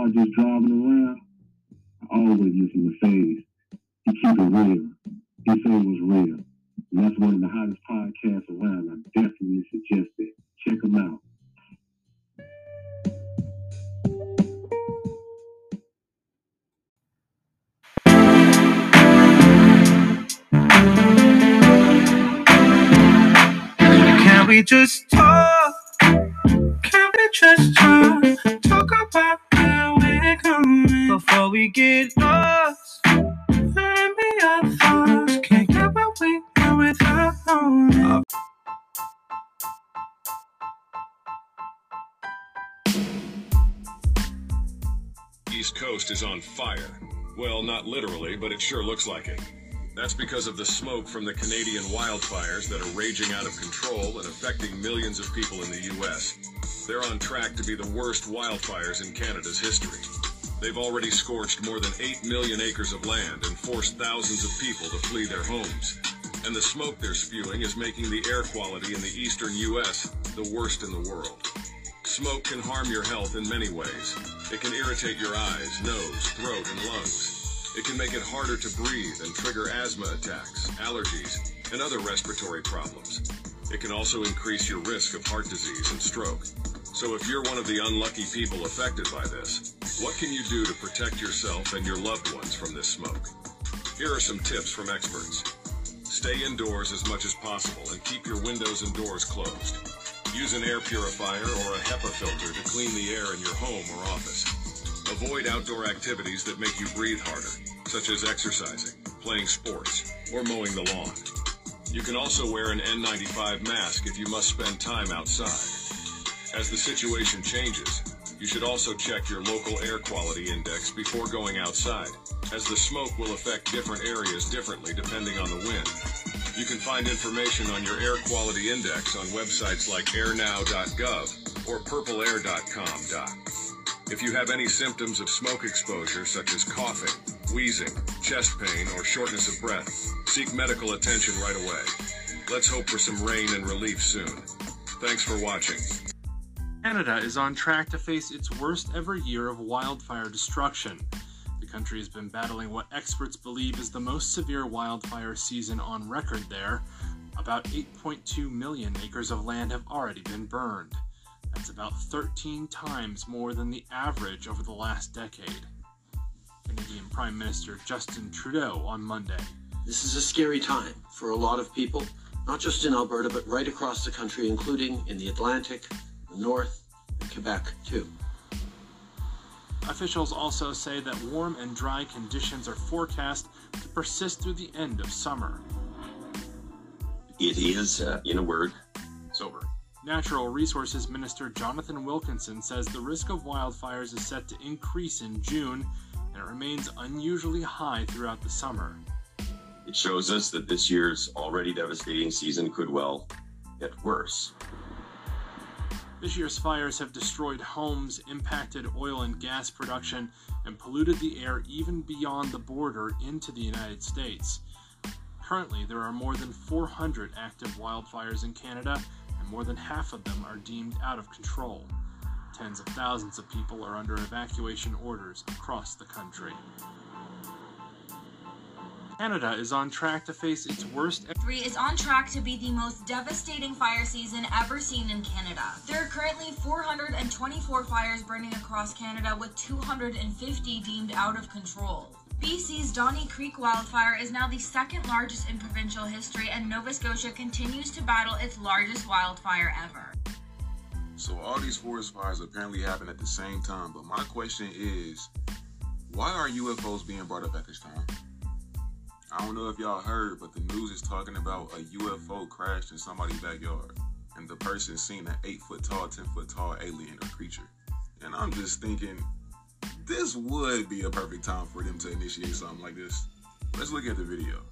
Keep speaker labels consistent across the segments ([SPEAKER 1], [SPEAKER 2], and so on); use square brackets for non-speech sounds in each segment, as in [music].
[SPEAKER 1] car just driving around, I always listen to Phase. He keep it real. He say it was real. And that's one of the hottest podcasts around. I definitely suggest it. Check him out.
[SPEAKER 2] Can we just talk? Can we just? Talk we get lost. Our thoughts. Can't get what we want without knowing.
[SPEAKER 3] East Coast is on fire. Well, not literally, but it sure looks like it. That's because of the smoke from the Canadian wildfires that are raging out of control and affecting millions of people in the U.S. They're on track to be the worst wildfires in Canada's history. They've already scorched more than 8 million acres of land and forced thousands of people to flee their homes. And the smoke they're spewing is making the air quality in the eastern U.S. the worst in the world. Smoke can harm your health in many ways. It can irritate your eyes, nose, throat, and lungs. It can make it harder to breathe and trigger asthma attacks, allergies, and other respiratory problems. It can also increase your risk of heart disease and stroke. So if you're one of the unlucky people affected by this, what can you do to protect yourself and your loved ones from this smoke? Here are some tips from experts. Stay indoors as much as possible and keep your windows and doors closed. Use an air purifier or a HEPA filter to clean the air in your home or office. Avoid outdoor activities that make you breathe harder, such as exercising, playing sports, or mowing the lawn. You can also wear an N95 mask if you must spend time outside. As the situation changes, you should also check your local air quality index before going outside, as the smoke will affect different areas differently depending on the wind. You can find information on your air quality index on websites like airnow.gov or purpleair.com. If you have any symptoms of smoke exposure, such as coughing, wheezing, chest pain, or shortness of breath, seek medical attention right away. Let's hope for some rain and relief soon. Thanks for watching.
[SPEAKER 4] Canada is on track to face its worst ever year of wildfire destruction. The country has been battling what experts believe is the most severe wildfire season on record there. About 8.2 million acres of land have already been burned. That's about 13 times more than the average over the last decade. Canadian Prime Minister Justin Trudeau on Monday.
[SPEAKER 5] This is a scary time for a lot of people, not just in Alberta, but right across the country, including in the Atlantic, North, and Quebec, too.
[SPEAKER 4] Officials also say that warm and dry conditions are forecast to persist through the end of summer.
[SPEAKER 6] It is, uh, in a word,
[SPEAKER 4] Sober. Natural Resources Minister Jonathan Wilkinson says the risk of wildfires is set to increase in June and it remains unusually high throughout the summer.
[SPEAKER 6] it shows us that this year's already devastating season could well get worse.
[SPEAKER 4] This year's fires have destroyed homes, impacted oil and gas production, and polluted the air even beyond the border into the United States. Currently, there are more than 400 active wildfires in Canada, and more than half of them are deemed out of control. Tens of thousands of people are under evacuation orders across the country. Canada is on track to face its worst.
[SPEAKER 7] 3 is on track to be the most devastating fire season ever seen in Canada. There are currently 424 fires burning across Canada, with 250 deemed out of control. BC's Donnie Creek wildfire is now the second largest in provincial history, and Nova Scotia continues to battle its largest wildfire ever.
[SPEAKER 8] So, all these forest fires apparently happen at the same time, but my question is why are UFOs being brought up at this time? I don't know if y'all heard, but the news is talking about a UFO crashed in somebody's backyard, and the person seen an eight foot tall, ten foot tall alien or creature. And I'm just thinking, this would be a perfect time for them to initiate something like this. Let's look at the video.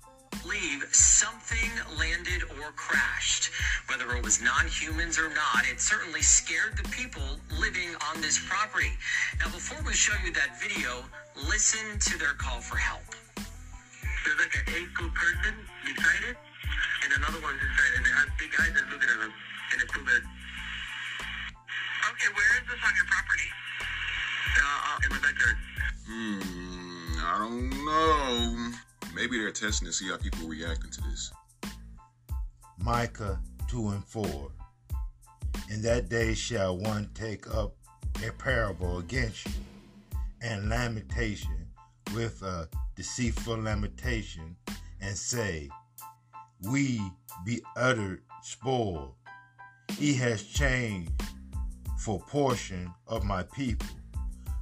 [SPEAKER 9] Believe something landed or crashed. Whether it was non humans or not, it certainly scared the people living on this property. Now, before we show you that video, listen to their call for help.
[SPEAKER 10] There's like an eight foot person beside it, and another one's inside, and it has big eyes that's looking at them, and it's too bad. Okay, where is this on your property? Uh, uh, in my backyard.
[SPEAKER 8] Hmm, I don't know. Maybe they're testing to see how people are reacting to this.
[SPEAKER 11] Micah 2 and 4. In that day shall one take up a parable against you, and lamentation with a deceitful lamentation, and say, We be uttered spoiled. He has changed for portion of my people.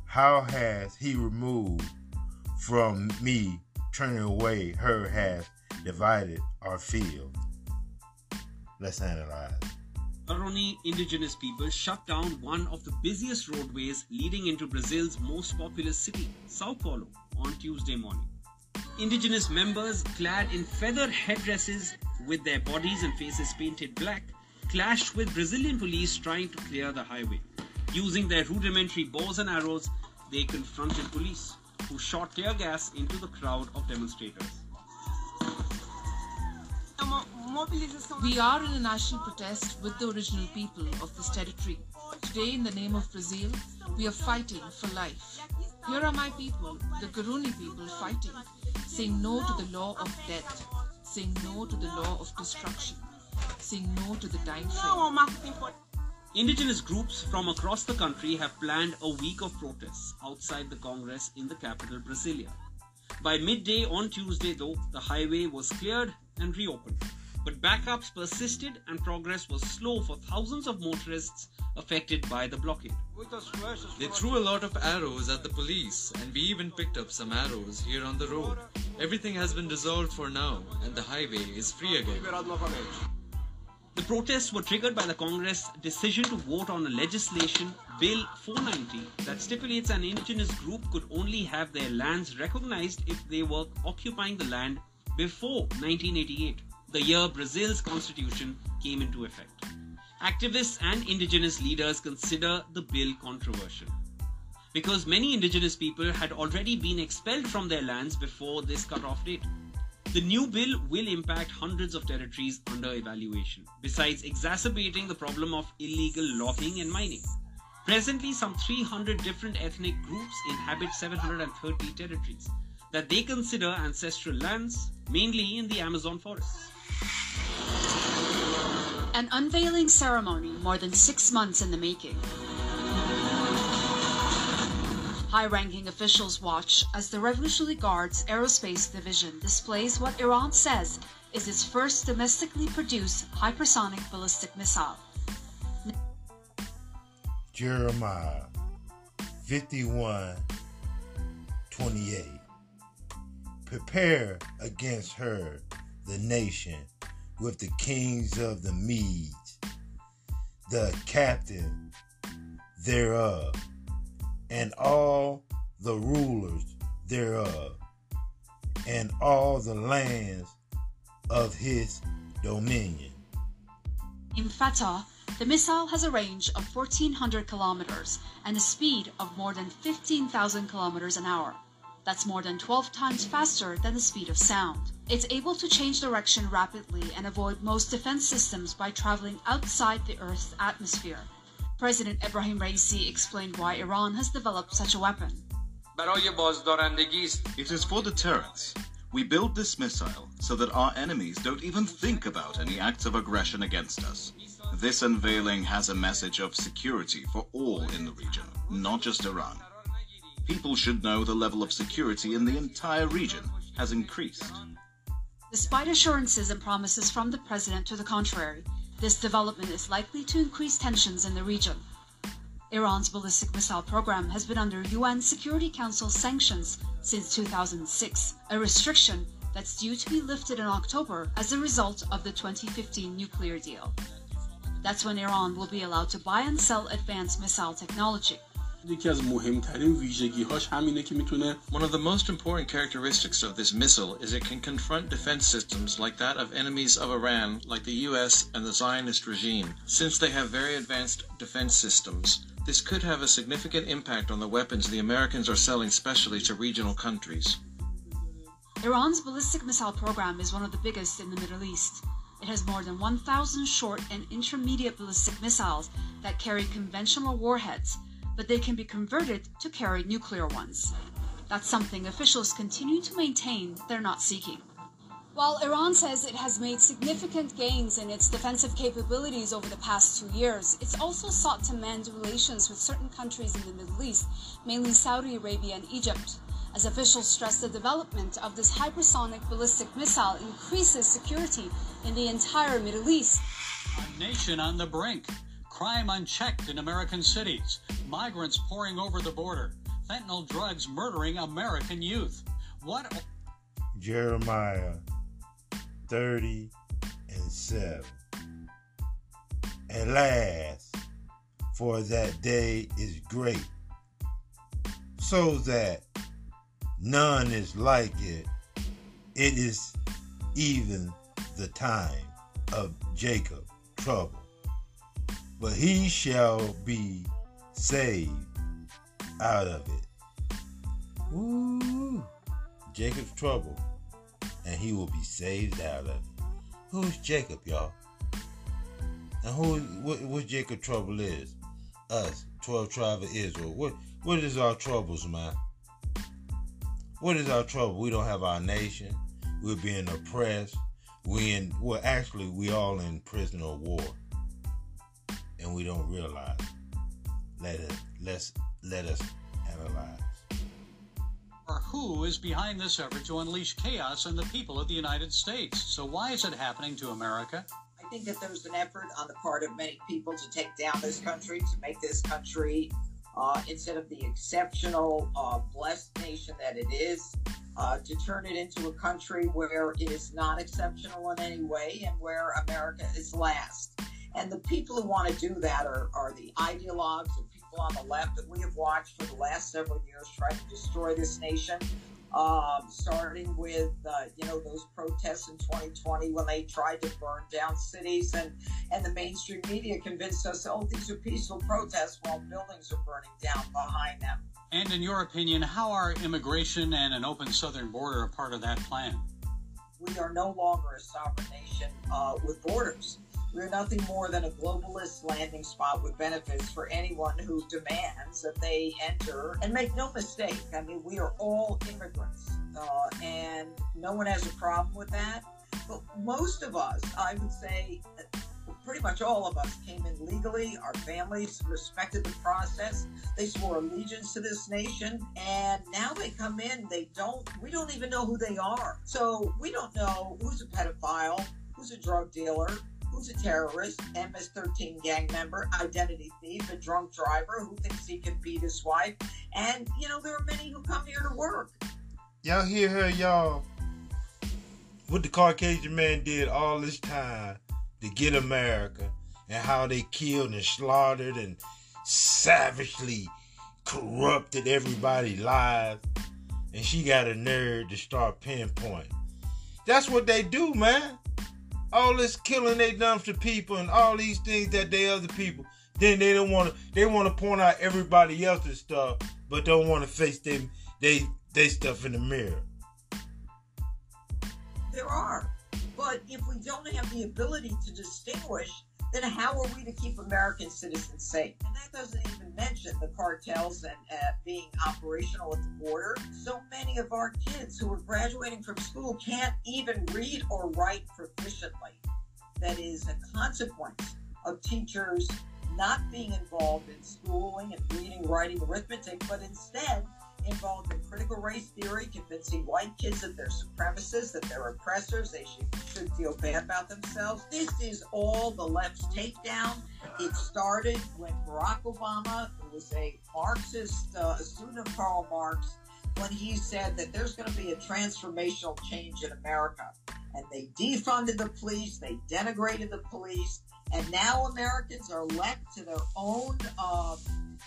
[SPEAKER 11] How has he removed from me, turning away her hath divided our field? Let's analyze.
[SPEAKER 12] Guarani indigenous people shut down one of the busiest roadways leading into Brazil's most populous city, Sao Paulo, on Tuesday morning. Indigenous members, clad in feather headdresses with their bodies and faces painted black, clashed with Brazilian police trying to clear the highway. Using their rudimentary bows and arrows, they confronted police, who shot tear gas into the crowd of demonstrators.
[SPEAKER 13] We are in a national protest with the original people of this territory. Today, in the name of Brazil, we are fighting for life. Here are my people, the Guarani people, fighting, saying no to the law of death, saying no to the law of destruction, saying no to the dying flame.
[SPEAKER 12] Indigenous groups from across the country have planned a week of protests outside the Congress in the capital, Brasilia. By midday on Tuesday, though, the highway was cleared and reopened. But backups persisted and progress was slow for thousands of motorists affected by the blockade.
[SPEAKER 14] They threw a lot of arrows at the police, and we even picked up some arrows here on the road. Everything has been resolved for now, and the highway is free again.
[SPEAKER 12] The protests were triggered by the Congress decision to vote on a legislation, Bill 490, that stipulates an indigenous group could only have their lands recognized if they were occupying the land before 1988, the year Brazil's constitution came into effect. Activists and indigenous leaders consider the bill controversial because many indigenous people had already been expelled from their lands before this cutoff date. The new bill will impact hundreds of territories under evaluation, besides exacerbating the problem of illegal logging and mining. Presently, some 300 different ethnic groups inhabit 730 territories that they consider ancestral lands, mainly in the Amazon forests.
[SPEAKER 15] An unveiling ceremony more than six months in the making. High ranking officials watch as the Revolutionary Guard's Aerospace Division displays what Iran says is its first domestically produced hypersonic ballistic missile.
[SPEAKER 11] Jeremiah 51 28. Prepare against her the nation with the kings of the Medes, the captain thereof, and all the rulers thereof, and all the lands of his dominion.
[SPEAKER 15] In Fatah, the missile has a range of 1,400 kilometers and a speed of more than 15,000 kilometers an hour. That's more than 12 times faster than the speed of sound. It's able to change direction rapidly and avoid most defense systems by traveling outside the Earth's atmosphere. President Ebrahim Raisi explained why Iran has developed such a weapon.
[SPEAKER 1] It is for deterrence.
[SPEAKER 16] We build this missile so that our enemies don't even think about any acts of aggression against us. This unveiling has a message of security for all in the region, not just Iran. People should know the level of security in the entire region has increased.
[SPEAKER 15] Despite assurances and promises from the president to the contrary, this development is likely to increase tensions in the region. Iran's ballistic missile program has been under UN Security Council sanctions since 2006, a restriction that's due to be lifted in October as a result of the 2015 nuclear deal. That's when Iran will be allowed to buy and sell advanced missile technology.
[SPEAKER 17] یکی از مهمترین ویژگیهاش همینه که میتونه
[SPEAKER 9] One of the most important characteristics of this missile is it can confront defense systems like that of enemies of Iran, like the US and the Zionist regime. Since they have very advanced defense systems, this could have a significant impact on the weapons the Americans are selling specially to regional countries.
[SPEAKER 15] Iran's ballistic missile program is one of the biggest in the Middle East. It has more than 1,000 short and intermediate ballistic missiles that carry conventional warheads, but they can be converted to carry nuclear ones. That's something officials continue to maintain they're not seeking.
[SPEAKER 18] While Iran says it has made significant gains in its defensive capabilities over the past two years, it's also sought to mend relations with certain countries in the Middle East, mainly Saudi Arabia and Egypt. As officials stress the development of this hypersonic ballistic missile increases security in the entire Middle East.
[SPEAKER 14] A nation on the brink. Crime unchecked in American cities. Migrants pouring over the border. Fentanyl drugs murdering American youth. What?
[SPEAKER 11] Jeremiah 30 and 7. And last, for that day is great, so that none is like it. It is even the time of Jacob trouble. But he shall be saved out of it. Ooh, Jacob's trouble, and he will be saved out of it. Who's Jacob, y'all? And who what, what Jacob trouble is? Us, twelve tribe of Israel. What what is our troubles, man? What is our trouble? We don't have our nation. We're being oppressed. We in well actually we all in prison or war. And we don't realize. Let it let's let us analyze.
[SPEAKER 14] Or who is behind this effort to unleash chaos on the people of the United States? So why is it happening to America?
[SPEAKER 19] I think that there's an effort on the part of many people to take down this country, to make this country, uh, instead of the exceptional, uh, blessed nation that it is, uh, to turn it into a country where it is not exceptional in any way and where America is last. And the people who want to do that are, are the ideologues and people on the left that we have watched for the last several years try to destroy this nation. Um, starting with uh, you know those protests in 2020 when they tried to burn down cities and and the mainstream media convinced us oh these are peaceful protests while buildings are burning down behind them.
[SPEAKER 14] And in your opinion, how are immigration and an open southern border a part of that plan?
[SPEAKER 19] We are no longer a sovereign nation uh, with borders. We're nothing more than a globalist landing spot with benefits for anyone who demands that they enter. And make no mistake, I mean, we are all immigrants, uh, and no one has a problem with that. But most of us, I would say, pretty much all of us came in legally. Our families respected the process. They swore allegiance to this nation. And now they come in, they don't, we don't even know who they are. So we don't know who's a pedophile, who's a drug dealer, who's a terrorist, MS-13 gang member, identity thief, a drunk driver who thinks he can beat his wife, and you know there are many who come here to work.
[SPEAKER 11] Y'all hear her, y'all? What the Caucasian man did all this time to get America, and how they killed and slaughtered and savagely corrupted everybody's lives, and she got a nerve to start pinpointing. That's what they do, man all this killing they done to people and all these things that they other people. Then they don't want to. They want to point out everybody else's stuff, but don't want to face them. They they stuff in the mirror.
[SPEAKER 19] There are, but if we don't have the ability to distinguish, then how are we to keep American citizens safe? And that doesn't even mention the cartels and uh, being operational at the border. So many of our kids who are graduating from school can't even read or write proficiently. That is a consequence of teachers not being involved in schooling and reading, writing, arithmetic, but instead involved in critical race theory, convincing white kids that they're supremacists, that they're oppressors, they should, should feel bad about themselves. This is all the left's takedown. It started when Barack Obama, who was a Marxist, uh, a student of Karl Marx, when he said that there's going to be a transformational change in America. And they defunded the police, they denigrated the police, and now Americans are left to their own, uh,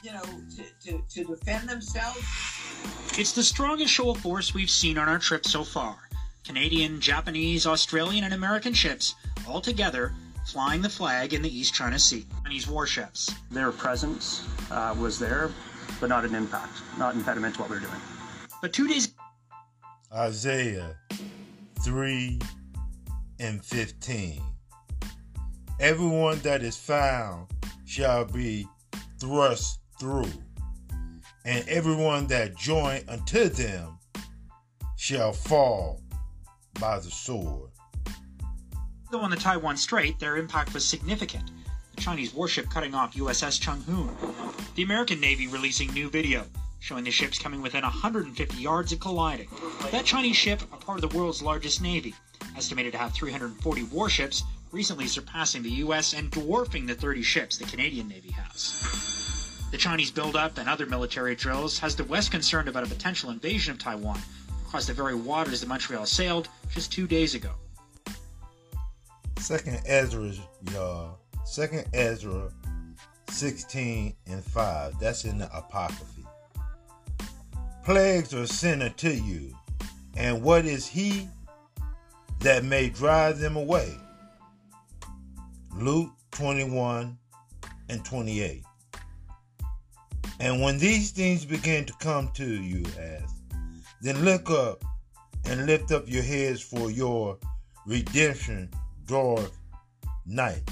[SPEAKER 19] you know, to, to, to defend themselves.
[SPEAKER 20] It's the strongest show of force we've seen on our trip so far. Canadian, Japanese, Australian, and American ships all together flying the flag in the East China Sea. Chinese warships.
[SPEAKER 21] Their presence uh, was there, but not an impact, not impediment to what we were doing.
[SPEAKER 20] But two days.
[SPEAKER 11] Isaiah 3 and 15. Everyone that is found shall be thrust through, and everyone that join unto them shall fall by the sword.
[SPEAKER 20] Though on the Taiwan Strait, their impact was significant. The Chinese warship cutting off USS Chung Hoon. The American Navy releasing new video showing the ships coming within 150 yards of colliding. That Chinese ship, a part of the world's largest navy, estimated to have 340 warships, recently surpassing the US and dwarfing the 30 ships the Canadian Navy has. The Chinese buildup and other military drills has the West concerned about a potential invasion of Taiwan across the very waters that Montreal sailed just two days ago.
[SPEAKER 11] Second Ezra, y'all. Second Ezra 16 and 5. That's in the Apocrypha. Plagues are sent unto you, and what is he that may drive them away? Luke 21 and 28. And when these things begin to come to you, as then look up and lift up your heads for your redemption draweth night.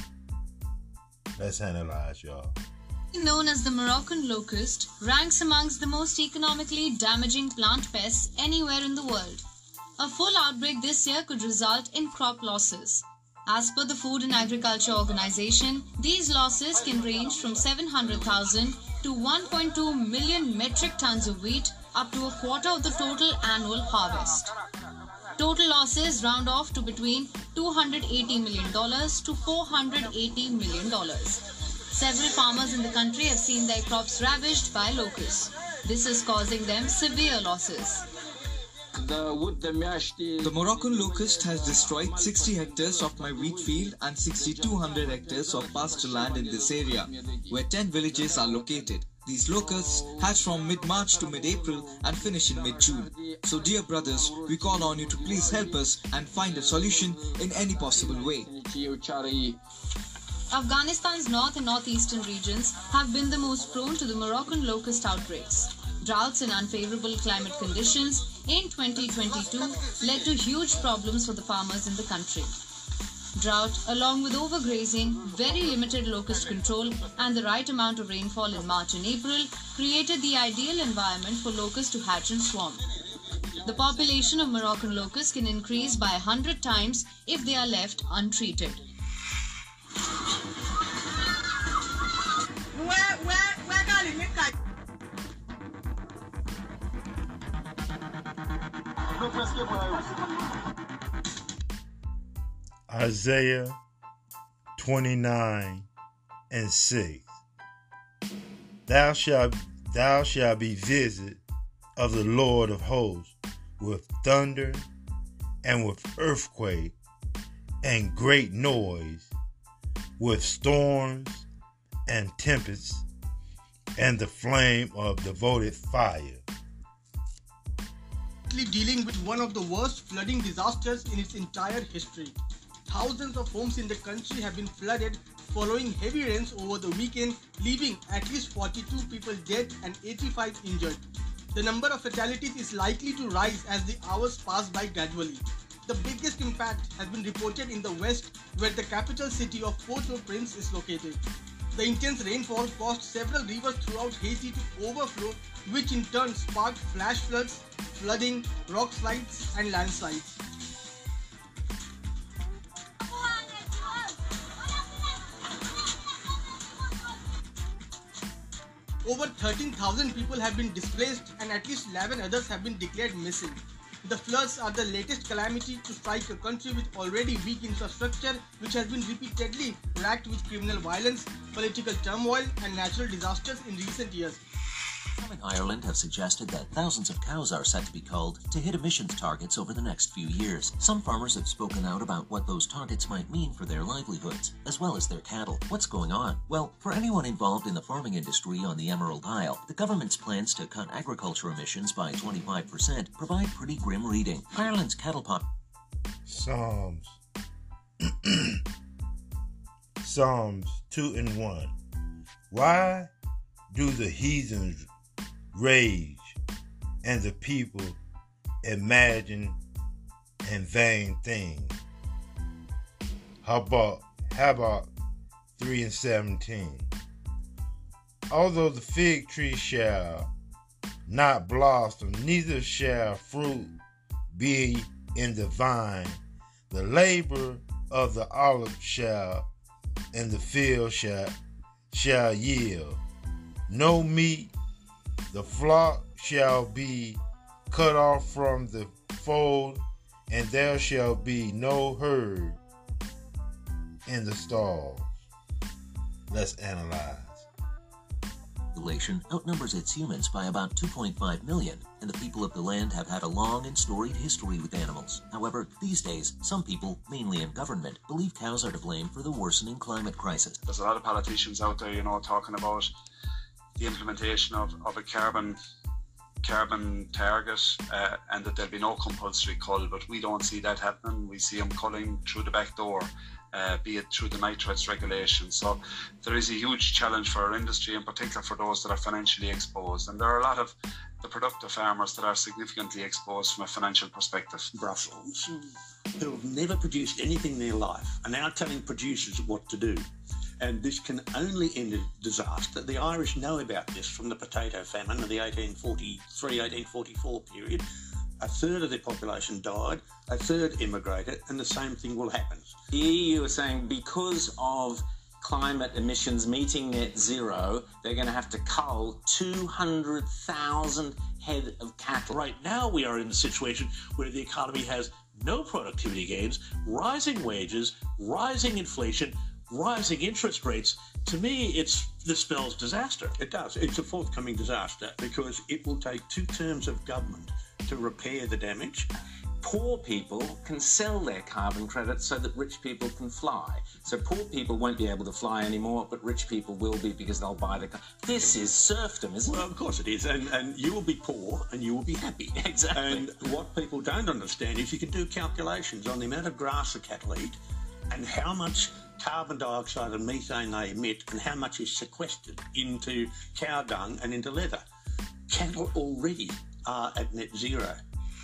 [SPEAKER 11] Let's analyze, y'all.
[SPEAKER 22] Known as the Moroccan locust, ranks amongst the most economically damaging plant pests anywhere in the world. A full outbreak this year could result in crop losses. As per the Food and Agriculture Organization, these losses can range from 700,000 to 1.2 million metric tons of wheat, up to a quarter of the total annual harvest. Total losses round off to between $280 million to $480 million. Several farmers in the country have seen their crops ravaged by locusts. This is causing them severe losses.
[SPEAKER 23] The Moroccan locust has destroyed 60 hectares of my wheat field and 6,200 hectares of pasture land in this area, where 10 villages are located. These locusts hatch from mid-March to mid-April and finish in mid-June. So dear brothers, we call on you to please help us and find a solution in any possible way.
[SPEAKER 22] Afghanistan's north and northeastern regions have been the most prone to the Moroccan locust outbreaks. Droughts and unfavorable climate conditions in 2022 led to huge problems for the farmers in the country. Drought, along with overgrazing, very limited locust control, and the right amount of rainfall in March and April created the ideal environment for locusts to hatch and swarm. The population of Moroccan locusts can increase by 100 times if they are left untreated.
[SPEAKER 11] Isaiah 29 and 6. Thou shalt thou shalt be visit of the Lord of hosts with thunder and with earthquake and great noise, with storms and tempests and the flame of devoted fire.
[SPEAKER 24] Dealing with one of the worst flooding disasters in its entire history. Thousands of homes in the country have been flooded following heavy rains over the weekend, leaving at least 42 people dead and 85 injured. The number of fatalities is likely to rise as the hours pass by gradually. The biggest impact has been reported in the west, where the capital city of Port-au-Prince is located. The intense rainfall caused several rivers throughout Haiti to overflow, which in turn sparked flash floods, flooding, rock slides, and landslides. Over 13,000 people have been displaced and at least 11 others have been declared missing. The floods are the latest calamity to strike a country with already weak infrastructure, which has been repeatedly racked with criminal violence, political turmoil, and natural disasters in recent years.
[SPEAKER 25] Some in Ireland have suggested that thousands of cows are set to be culled to hit emissions targets over the next few years. Some farmers have spoken out about what those targets might mean for their livelihoods, as well as their cattle. What's going on? Well, for anyone involved in the farming industry on the Emerald Isle, the government's plans to cut agriculture emissions by 25% provide pretty grim reading. Ireland's cattle pop.
[SPEAKER 11] Psalms. [clears throat] Psalms 2 and 1. Why do the heathens rage, and the people imagine and vain things. Habakkuk, Habakkuk 3 and 17. Although the fig tree shall not blossom, neither shall fruit be in the vine, the labor of the olive shall in the field shall, shall yield. No meat the flock shall be cut off from the fold, and there shall be no herd in the stalls. Let's analyze.
[SPEAKER 25] Population outnumbers its humans by about 2.5 million, and the people of the land have had a long and storied history with animals. However, these days, some people, mainly in government, believe cows are to blame for the worsening climate crisis.
[SPEAKER 26] There's a lot of politicians out there, you know, talking about the implementation of, of a carbon carbon target uh, and that there'll be no compulsory cull, but we don't see that happening. We see them culling through the back door, uh, be it through the nitrates regulation. So there is a huge challenge for our industry, in particular for those that are financially exposed. And there are a lot of the productive farmers that are significantly exposed from a financial perspective.
[SPEAKER 27] Brussels, who have never produced anything in their life, are now telling producers what to do and this can only end in disaster. The Irish know about this from the potato famine of the 1843 1844 period. A third of the population died, a third immigrated, and the same thing will happen.
[SPEAKER 28] The EU is saying because of climate emissions meeting net zero, they're going to have to cull 200,000 head of cattle.
[SPEAKER 29] Right now, we are in a situation where the economy has no productivity gains, rising wages, rising inflation, rising interest rates, to me, it's this spells disaster.
[SPEAKER 27] It does. It's a forthcoming disaster because it will take two terms of government to repair the damage.
[SPEAKER 28] Poor people can sell their carbon credits so that rich people can fly. So poor people won't be able to fly anymore, but rich people will be because they'll buy the. Car- This is serfdom, isn't
[SPEAKER 27] well,
[SPEAKER 28] it?
[SPEAKER 27] Well, of course it is, and and you will be poor and you will be happy. [laughs]
[SPEAKER 28] Exactly.
[SPEAKER 27] And what people don't understand is you can do calculations on the amount of grass a cattle eat and how much carbon dioxide and methane they emit and how much is sequestered into cow dung and into leather. Cattle already are at net zero.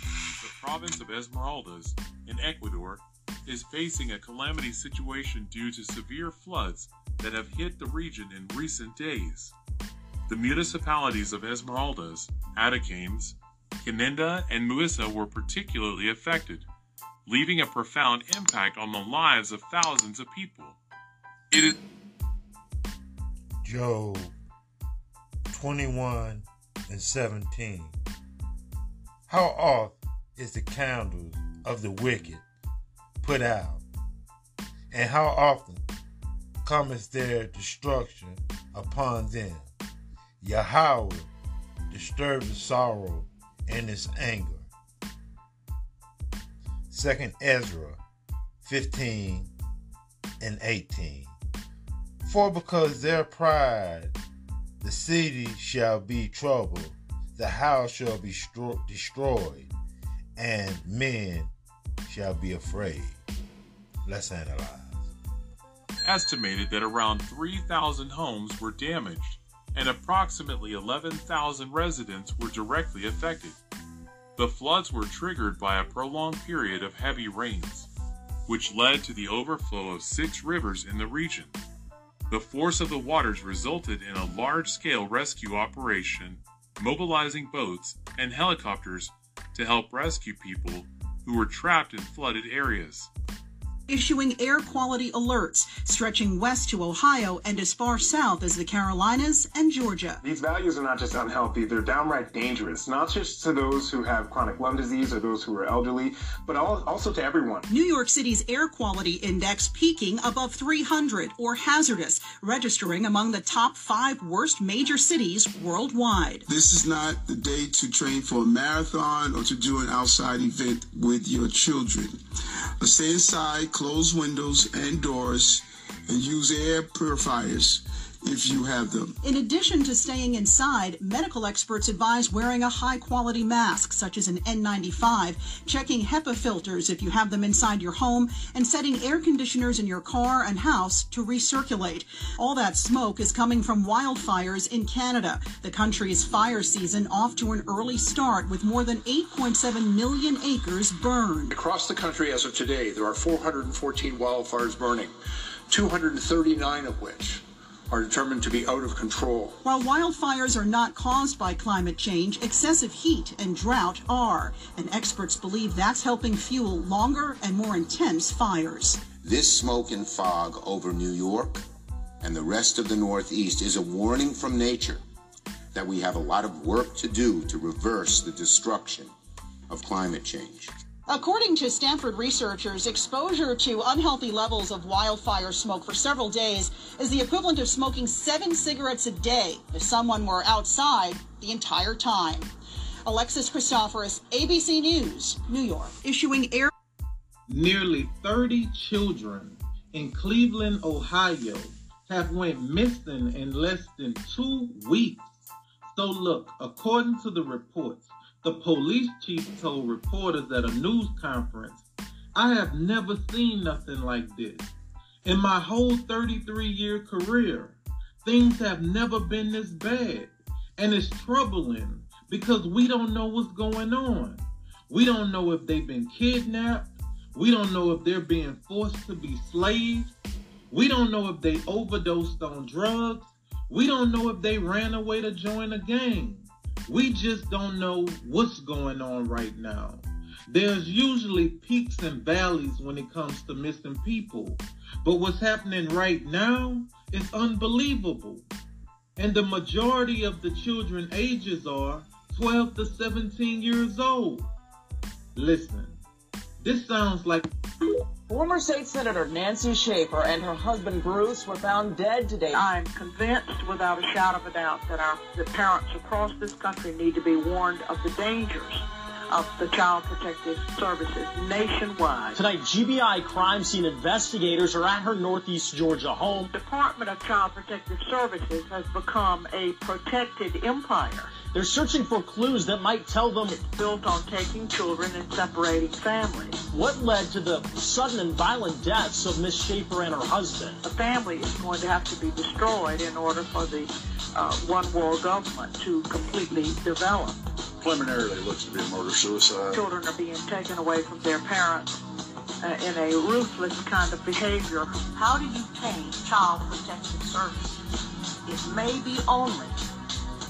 [SPEAKER 30] The province of Esmeraldas in Ecuador is facing a calamity situation due to severe floods that have hit the region in recent days. The municipalities of Esmeraldas, Atacames, Canenda, and Muisa were particularly affected leaving a profound impact on the lives of thousands of people. It is
[SPEAKER 11] Job 21 and 17. How oft is the candle of the wicked put out? And how often cometh their destruction upon them? Yahweh disturbs the sorrow and his anger Second Ezra 15 and 18. For because their pride, the city shall be troubled, the house shall be stro- destroyed, and men shall be afraid. Let's analyze.
[SPEAKER 30] Estimated that around 3,000 homes were damaged and approximately 11,000 residents were directly affected. The floods were triggered by a prolonged period of heavy rains, which led to the overflow of six rivers in the region. The force of the waters resulted in a large scale rescue operation, mobilizing boats and helicopters to help rescue people who were trapped in flooded areas
[SPEAKER 31] issuing air quality alerts stretching west to Ohio and as far south as the Carolinas and Georgia.
[SPEAKER 32] These values are not just unhealthy, they're downright dangerous, not just to those who have chronic lung disease or those who are elderly, but also to everyone.
[SPEAKER 31] New York City's air quality index peaking above 300 or hazardous, registering among the top five worst major cities worldwide.
[SPEAKER 33] This is not the day to train for a marathon or to do an outside event with your children. Stay inside close windows and doors, and use air purifiers if you have them.
[SPEAKER 31] In addition to staying inside, medical experts advise wearing a high quality mask, such as an N95, checking HEPA filters if you have them inside your home, and setting air conditioners in your car and house to recirculate. All that smoke is coming from wildfires in Canada. The country's fire season off to an early start with more than 8.7 million acres burned.
[SPEAKER 34] Across the country as of today, there are 414 wildfires burning, 239 of which are determined to be out of control.
[SPEAKER 31] While wildfires are not caused by climate change, excessive heat and drought are, and experts believe that's helping fuel longer and more intense fires.
[SPEAKER 35] This smoke and fog over New York and the rest of the Northeast is a warning from nature that we have a lot of work to do to reverse the destruction of climate change.
[SPEAKER 31] According to Stanford researchers, exposure to unhealthy levels of wildfire smoke for several days is the equivalent of smoking seven cigarettes a day if someone were outside the entire time. Alexis Christoforous, ABC News, New York, issuing air.
[SPEAKER 36] Nearly 30 children in Cleveland, Ohio have went missing in less than two weeks. So look, according to the reports, the police chief told reporters at a news conference, I have never seen nothing like this. In my whole 33 year career, things have never been this bad. And it's troubling because we don't know what's going on. We don't know if they've been kidnapped. We don't know if they're being forced to be slaves. We don't know if they overdosed on drugs. We don't know if they ran away to join a gang. We just don't know what's going on right now. There's usually peaks and valleys when it comes to missing people. But what's happening right now is unbelievable. And the majority of the children ages are 12 to 17 years old. Listen, this sounds like
[SPEAKER 19] Former State Senator Nancy Schaefer and her husband Bruce were found dead today.
[SPEAKER 26] I'm convinced without a shadow of a doubt that our the parents across this country need to be warned of the dangers of the Child Protective Services nationwide.
[SPEAKER 37] Tonight, GBI crime scene investigators are at her Northeast Georgia home.
[SPEAKER 26] Department of Child Protective Services has become a protected empire.
[SPEAKER 37] They're searching for clues that might tell them
[SPEAKER 26] it's built on taking children and separating families.
[SPEAKER 37] What led to the sudden and violent deaths of Miss Schaefer and her husband?
[SPEAKER 26] A family is going to have to be destroyed in order for the uh, one world government to completely develop.
[SPEAKER 34] Preliminarily, it looks to be a murder suicide.
[SPEAKER 26] Children are being taken away from their parents uh, in a ruthless kind of behavior. How do you change Child Protective Services? It may be only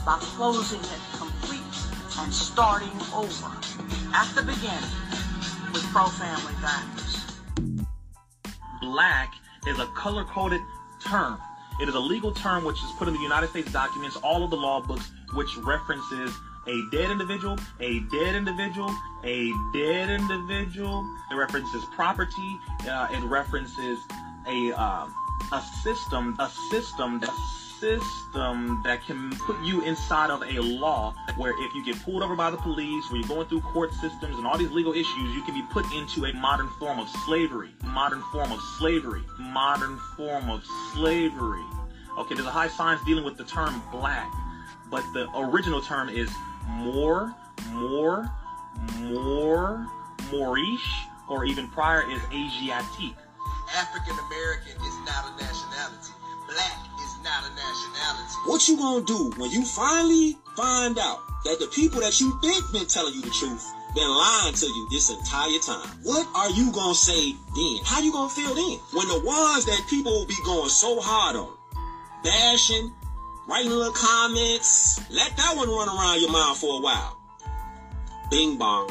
[SPEAKER 26] by closing it complete and starting over at the beginning with pro-family values.
[SPEAKER 38] Black is a color-coded term. It is a legal term which is put in the United States documents, all of the law books, which references a dead individual, a dead individual, a dead individual. It references property. Uh, it references a uh, a system, a system that system that can put you inside of a law where if you get pulled over by the police, where you're going through court systems and all these legal issues, you can be put into a modern form of slavery. Modern form of slavery. Modern form of slavery. Okay, there's a high science dealing with the term black, but the original term is more, more, more, Moorish, or even prior is Asiatique.
[SPEAKER 39] African American is not a nationality. Black not a nationality.
[SPEAKER 40] What you gonna do when you finally find out
[SPEAKER 41] that the people that you think been telling you the truth been lying to you this entire time. What are you gonna say then? How you gonna feel then? When the ones that people will be going so hard on, bashing, writing little comments, let that one run around your mind for a while. Bing bong.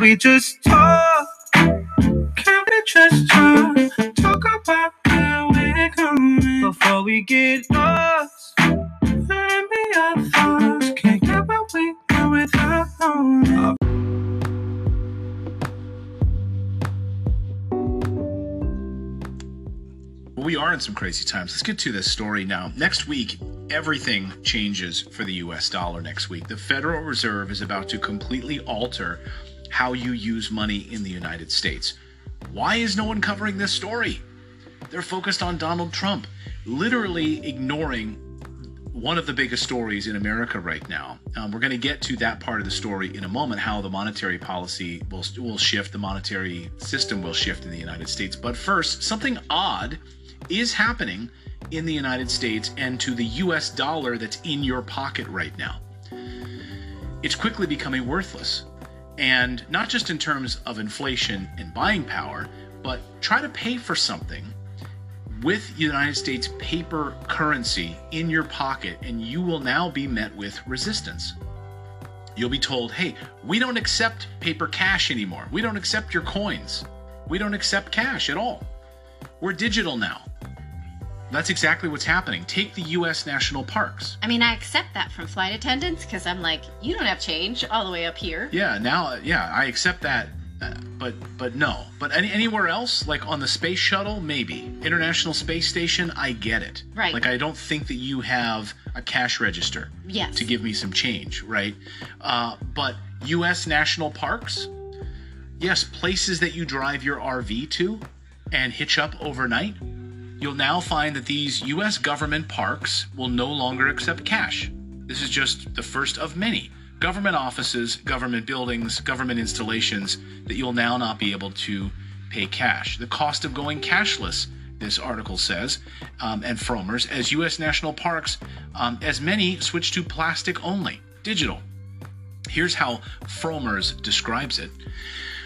[SPEAKER 42] We just talk? Can we just talk? Talk about where we're going before we get lost. Let me our thoughts. Can't get where we go without knowing.
[SPEAKER 43] We are in some crazy times. Let's get to this story now. Next week, everything changes for the US dollar next week. The Federal Reserve is about to completely alter how you use money in the United States. Why is no one covering this story? They're focused on Donald Trump, literally ignoring one of the biggest stories in America right now. Um, we're going to get to that part of the story in a moment, how the monetary policy will, will shift, the monetary system will shift in the United States. But first, something odd is happening in the United States and to the US dollar that's in your pocket right now. It's quickly becoming worthless. And not just in terms of inflation and buying power, but try to pay for something with United States paper currency in your pocket, and you will now be met with resistance. You'll be told, hey, we don't accept paper cash anymore. We don't accept your coins. We don't accept cash at all. We're digital now. That's exactly what's happening. Take the U.S. national parks.
[SPEAKER 44] I mean, I accept that from flight attendants because I'm like, you don't have change all the way up here.
[SPEAKER 43] Yeah, now, yeah, I accept that, uh, but but no. But any, anywhere else, like on the space shuttle, maybe International Space Station, I get it.
[SPEAKER 44] Right.
[SPEAKER 43] Like I don't think that you have a cash register.
[SPEAKER 44] Yes.
[SPEAKER 43] To give me some change, right? Uh, but U.S. national parks, yes, places that you drive your RV to and hitch up overnight you'll now find that these U.S. government parks will no longer accept cash. This is just the first of many government offices, government buildings, government installations that you'll now not be able to pay cash. The cost of going cashless, this article says, um, and Frommer's, as U.S. national parks, um, as many switch to plastic only, digital. Here's how Frommer's describes it.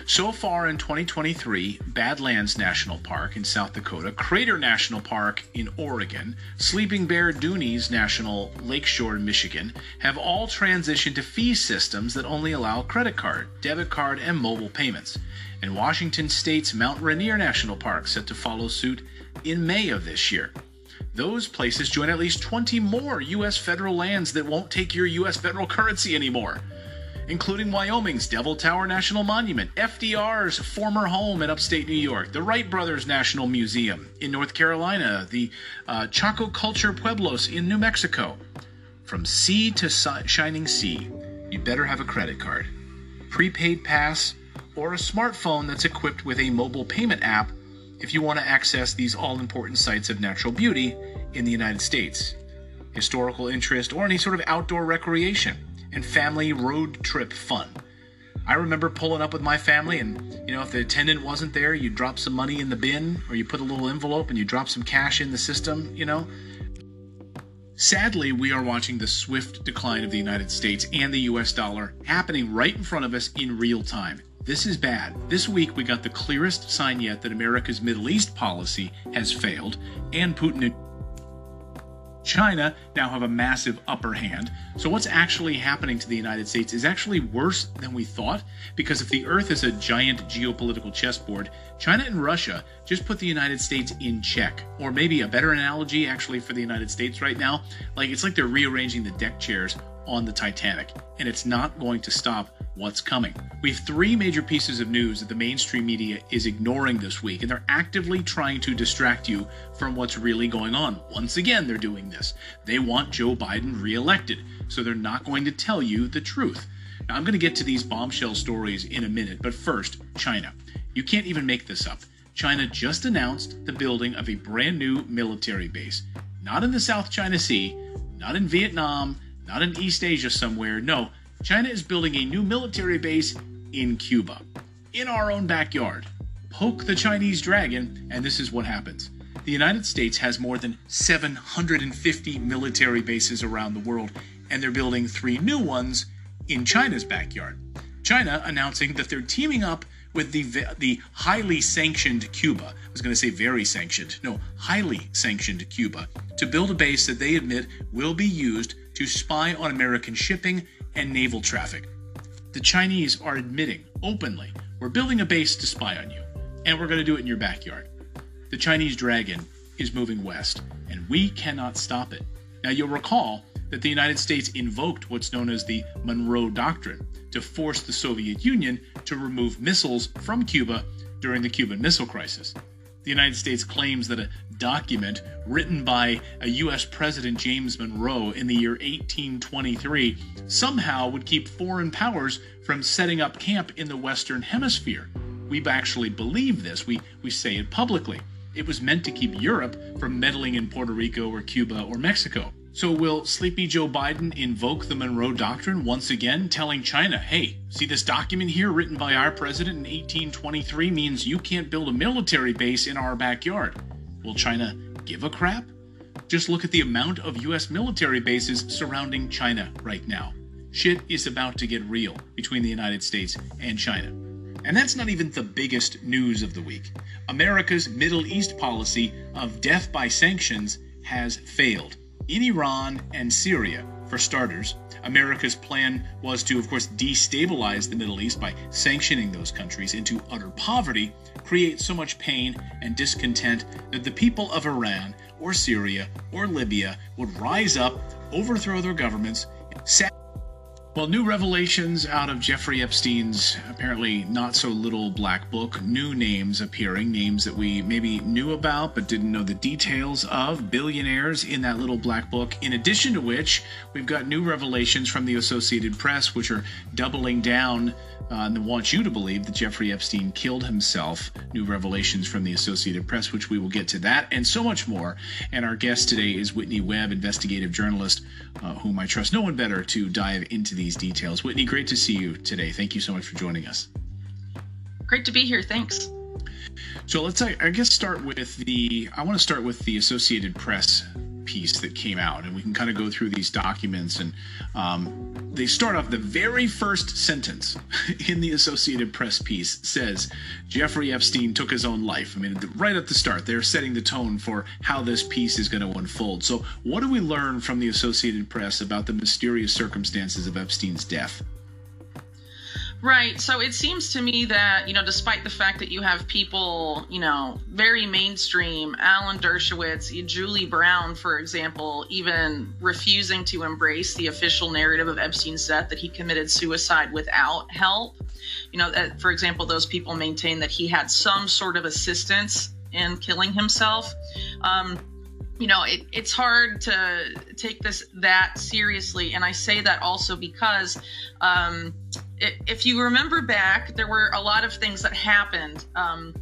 [SPEAKER 43] So far in 2023, Badlands National Park in South Dakota, Crater National Park in Oregon, Sleeping Bear Dunes National Lakeshore, in Michigan, have all transitioned to fee systems that only allow credit card, debit card, and mobile payments. And Washington State's Mount Rainier National Park set to follow suit in May of this year. Those places join at least 20 more U.S. federal lands that won't take your U.S. federal currency anymore including Wyoming's Devil Tower National Monument, FDR's former home in upstate New York, the Wright Brothers National Museum in North Carolina, the uh, Chaco Culture Pueblos in New Mexico. From sea to si- shining sea, you better have a credit card, prepaid pass, or a smartphone that's equipped with a mobile payment app if you want to access these all important sites of natural beauty in the United States, historical interest, or any sort of outdoor recreation and family road trip fun. I remember pulling up with my family, and you know, if the attendant wasn't there, you drop some money in the bin, or you put a little envelope and you drop some cash in the system, you know. Sadly, we are watching the swift decline of the United States and the US dollar happening right in front of us in real time. This is bad. This week, we got the clearest sign yet that America's Middle East policy has failed, and Putin China now have a massive upper hand. So, what's actually happening to the United States is actually worse than we thought, because if the Earth is a giant geopolitical chessboard, China and Russia just put the United States in check. Or maybe a better analogy, actually, for the United States right now, like it's like they're rearranging the deck chairs on the Titanic, and it's not going to stop what's coming. We have three major pieces of news that the mainstream media is ignoring this week, and they're actively trying to distract you from what's really going on. Once again, they're doing this. They want Joe Biden reelected, so they're not going to tell you the truth. Now, I'm going to get to these bombshell stories in a minute, but first, China. You can't even make this up. China just announced the building of a brand new military base. Not in the South China Sea, not in Vietnam, not in East Asia somewhere. No, China is building a new military base in Cuba, in our own backyard. Poke the Chinese dragon, and this is what happens. The United States has more than 750 military bases around the world, and they're building three new ones in China's backyard. China announcing that they're teaming up with the the highly sanctioned Cuba. I was going to say very sanctioned. No, highly sanctioned Cuba to build a base that they admit will be used to spy on American shipping and naval traffic. The Chinese are admitting openly, we're building a base to spy on you, and we're going to do it in your backyard. The Chinese dragon is moving west, and we cannot stop it. Now, you'll recall that the United States invoked what's known as the Monroe Doctrine to force the Soviet Union to remove missiles from Cuba during the Cuban Missile Crisis. The United States claims that a document written by a U.S. President James Monroe in the year 1823 somehow would keep foreign powers from setting up camp in the Western Hemisphere. We actually believe this, we, we say it publicly. It was meant to keep Europe from meddling in Puerto Rico or Cuba or Mexico. So, will Sleepy Joe Biden invoke the Monroe Doctrine once again, telling China, hey, see this document here written by our president in 1823 means you can't build a military base in our backyard? Will China give a crap? Just look at the amount of U.S. military bases surrounding China right now. Shit is about to get real between the United States and China. And that's not even the biggest news of the week. America's Middle East policy of death by sanctions has failed. In Iran and Syria, for starters, America's plan was to, of course, destabilize the Middle East by sanctioning those countries into utter poverty, create so much pain and discontent that the people of Iran or Syria or Libya would rise up, overthrow their governments, well, new revelations out of Jeffrey Epstein's apparently not so little black book, new names appearing, names that we maybe knew about but didn't know the details of, billionaires in that little black book. In addition to which, we've got new revelations from the Associated Press, which are doubling down uh, and want you to believe that Jeffrey Epstein killed himself. New revelations from the Associated Press, which we will get to that and so much more. And our guest today is Whitney Webb, investigative journalist, uh, whom I trust no one better to dive into these details. Whitney, great to see you today. Thank you so much for joining us.
[SPEAKER 45] Great to be here. Thanks.
[SPEAKER 43] So let's, I guess, start with the. I want to start with the Associated Press piece that came out, and we can kind of go through these documents. And um, they start off the very first sentence [laughs] in the Associated Press piece says Jeffrey Epstein took his own life. I mean, right at the start, they're setting the tone for how this piece is going to unfold. So, what do we learn from the Associated Press about the mysterious circumstances of Epstein's death?
[SPEAKER 45] Right. So it seems to me that, you know, despite the fact that you have people, you know, very mainstream, Alan Dershowitz, Julie Brown, for example, even refusing to embrace the official narrative of Epstein's death that he committed suicide without help. You know, that, for example, those people maintain that he had some sort of assistance in killing himself. Um, you know, it, it's hard to take this that seriously. And I say that also because um, if you remember back, there were a lot of things that happened um,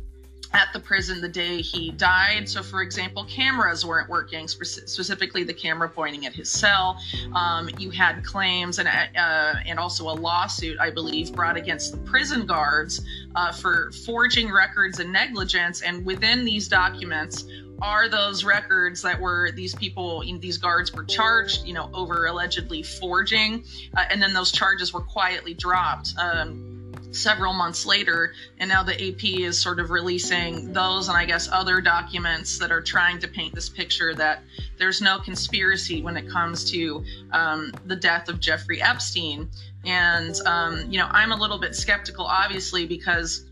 [SPEAKER 45] at the prison the day he died. So, for example, cameras weren't working, spe- specifically the camera pointing at his cell. Um, you had claims and uh, and also a lawsuit, I believe, brought against the prison guards uh, for forging records and negligence. And within these documents are those records that were these people, these guards were charged, you know, over allegedly forging, uh, and then those charges were quietly dropped. Um, several months later, and now the AP is sort of releasing those and I guess other documents that are trying to paint this picture that there's no conspiracy when it comes to um, the death of Jeffrey Epstein. And, um, you know, I'm a little bit skeptical, obviously, because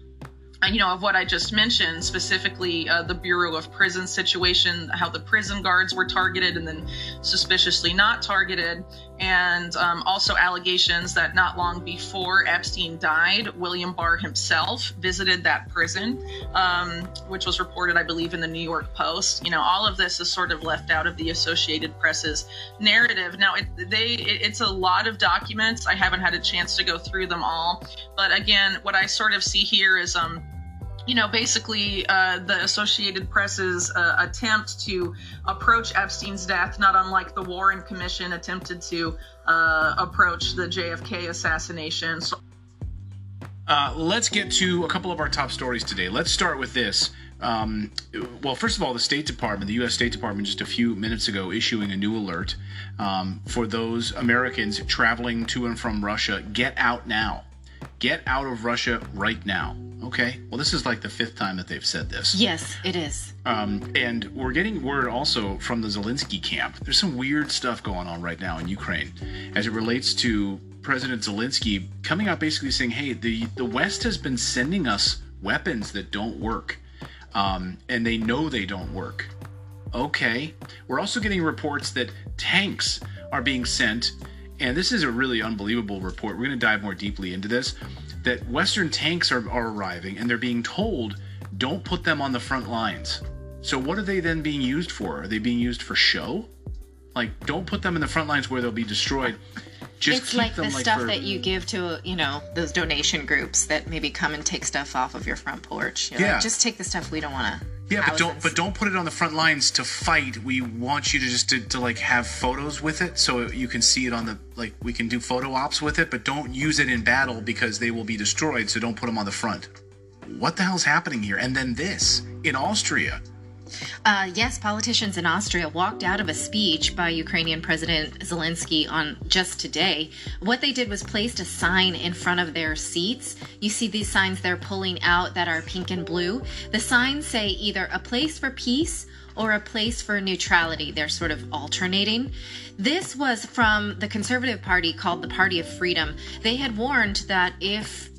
[SPEAKER 45] you know, of what I just mentioned, specifically uh, the Bureau of Prison situation, how the prison guards were targeted and then suspiciously not targeted, and um, also allegations that not long before Epstein died, William Barr himself visited that prison, um, which was reported, I believe, in the New York Post. You know, all of this is sort of left out of the Associated Press's narrative. Now, it, they it, it's a lot of documents. I haven't had a chance to go through them all, but again, what I sort of see here is um you know, basically uh, the Associated Press's uh, attempt to approach Epstein's death, not unlike the Warren Commission attempted to uh, approach the JFK assassination. So-
[SPEAKER 43] Uh, let's get to a couple of our top stories today. Let's start with this. Um, well, first of all, the State Department, the U.S. State Department, just a few minutes ago, issuing a new alert um, for those Americans traveling to and from Russia get out now. Get out of Russia right now. Okay. Well, this is like the fifth time that they've said this.
[SPEAKER 44] Yes, it is.
[SPEAKER 43] Um, and we're getting word also from the Zelensky camp. There's some weird stuff going on right now in Ukraine as it relates to President Zelensky coming out basically saying, hey, the, the West has been sending us weapons that don't work. Um, and they know they don't work. Okay. We're also getting reports that tanks are being sent. And this is a really unbelievable report. We're going to dive more deeply into this. That Western tanks are, are arriving and they're being told, don't put them on the front lines. So, what are they then being used for? Are they being used for show? Like, don't put them in the front lines where they'll be destroyed. Just
[SPEAKER 44] it's like the
[SPEAKER 43] like
[SPEAKER 44] stuff
[SPEAKER 43] for-
[SPEAKER 44] that you give to you know those donation groups that maybe come and take stuff off of your front porch. You're
[SPEAKER 43] Yeah.
[SPEAKER 44] like, just take the stuff we don't want to.
[SPEAKER 43] Yeah, but don't but don't put it on the front lines to fight. We want you to just to, to like have photos with it so you can see it on the like we can do photo ops with it, but don't use it in battle because they will be destroyed, so don't put them on the front. What the hell's happening here? And then this in Austria.
[SPEAKER 44] Uh, yes, politicians in Austria walked out of a speech by Ukrainian President Zelensky on just today. What they did was placed a sign in front of their seats. You see these signs they're pulling out that are pink and blue. The signs say either a place for peace or a place for neutrality. They're sort of alternating. This was from the Conservative Party called the Party of Freedom. They had warned that if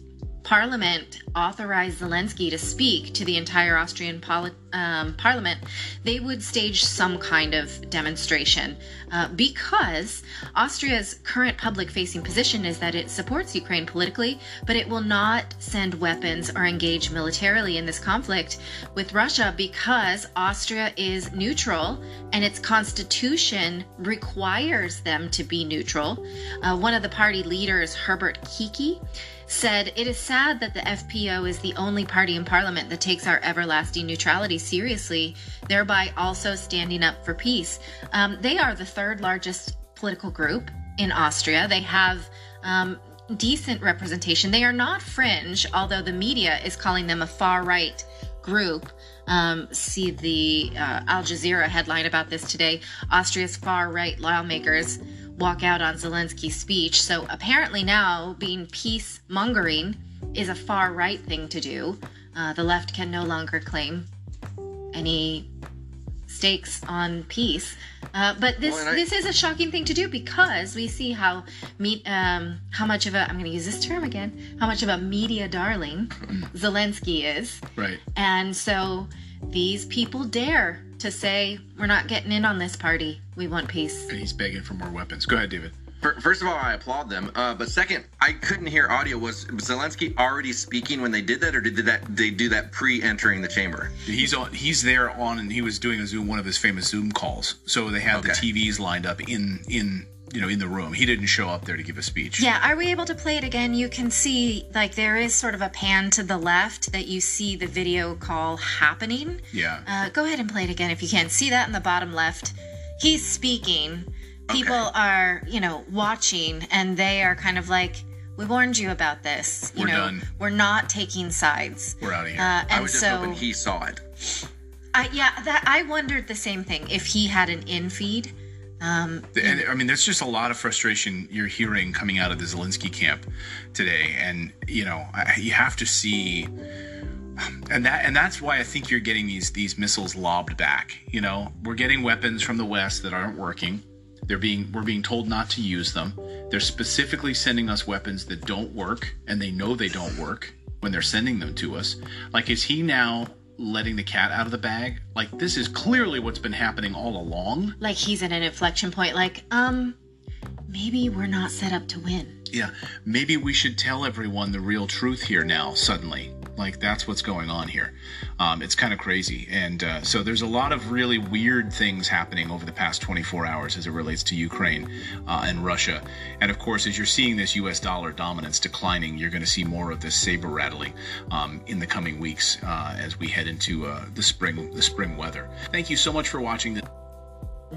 [SPEAKER 44] Parliament authorized Zelensky to speak to the entire Austrian poli- um, Parliament, they would stage some kind of demonstration uh, because Austria's current public facing position is that it supports Ukraine politically, but it will not send weapons or engage militarily in this conflict with Russia because Austria is neutral and its constitution requires them to be neutral. Uh, one of the party leaders, Herbert Kickl, said it is sad that the FPO is the only party in parliament that takes our everlasting neutrality seriously, thereby also standing up for peace. Um, they are the third largest political group in Austria. They have um, decent representation. They are not fringe, although the media is calling them a far right group. Um, see the uh, Al Jazeera headline about this today. Austria's far right lawmakers walk out on Zelensky's speech. So apparently now being peace mongering is a far right thing to do. Uh, the left can no longer claim any stakes on peace. Uh, but this
[SPEAKER 46] Well, I-
[SPEAKER 44] this is a shocking thing to do because we see how meet um, how much of a I'm going to use this term again how much of a media darling [clears throat] Zelensky is,
[SPEAKER 43] Right.
[SPEAKER 44] and so these people dare to say we're not getting in on this party. We want peace.
[SPEAKER 43] And he's begging for more weapons. Go ahead, David.
[SPEAKER 46] First of all, I applaud them. Uh, but second, I couldn't hear audio. Was Zelensky already speaking when they did that, or did that they do that pre-entering the chamber?
[SPEAKER 43] He's on. He's there on, and he was doing a Zoom, one of his famous Zoom calls. So they had the TVs lined up in in you know in the room. He didn't show up there to give a speech.
[SPEAKER 44] Yeah, are we able to play it again? You can see like there is sort of a pan to the left that you see the video call happening.
[SPEAKER 43] Yeah.
[SPEAKER 44] Uh, go ahead and play it again if you can. See that in the bottom left? He's speaking. People are, you know, watching, and they are kind of like, "We warned you about this. You
[SPEAKER 46] We're
[SPEAKER 44] know,
[SPEAKER 46] done.
[SPEAKER 44] we're not taking sides."
[SPEAKER 43] We're out of
[SPEAKER 44] here. Uh, and
[SPEAKER 46] I was just
[SPEAKER 44] so,
[SPEAKER 46] hoping he saw it.
[SPEAKER 44] I yeah, that I wondered the same thing. If he had an in feed, um,
[SPEAKER 43] And I mean, there's just a lot of frustration you're hearing coming out of the Zelensky camp today, and you know, you have to see, and that and that's why I think you're getting these these missiles lobbed back. You know, we're getting weapons from the West that aren't working. They're being we're being told not to use them. They're specifically sending us weapons that don't work, and they know they don't work when they're sending them to us. Like, is he now letting the cat out of the bag? Like, this is clearly what's been happening all along.
[SPEAKER 44] like he's at an inflection point. Like, um, maybe we're not set up to win.
[SPEAKER 43] Yeah, maybe we should tell everyone the real truth here now, suddenly. Like, that's what's going on here. Um, it's kind of crazy. And uh, so there's a lot of really weird things happening over the past 24 hours as it relates to Ukraine uh, and Russia. And of course, as you're seeing this US dollar dominance declining, you're going to see more of this saber rattling um, in the coming weeks uh, as we head into uh, the spring the spring weather. Thank you so much for watching this.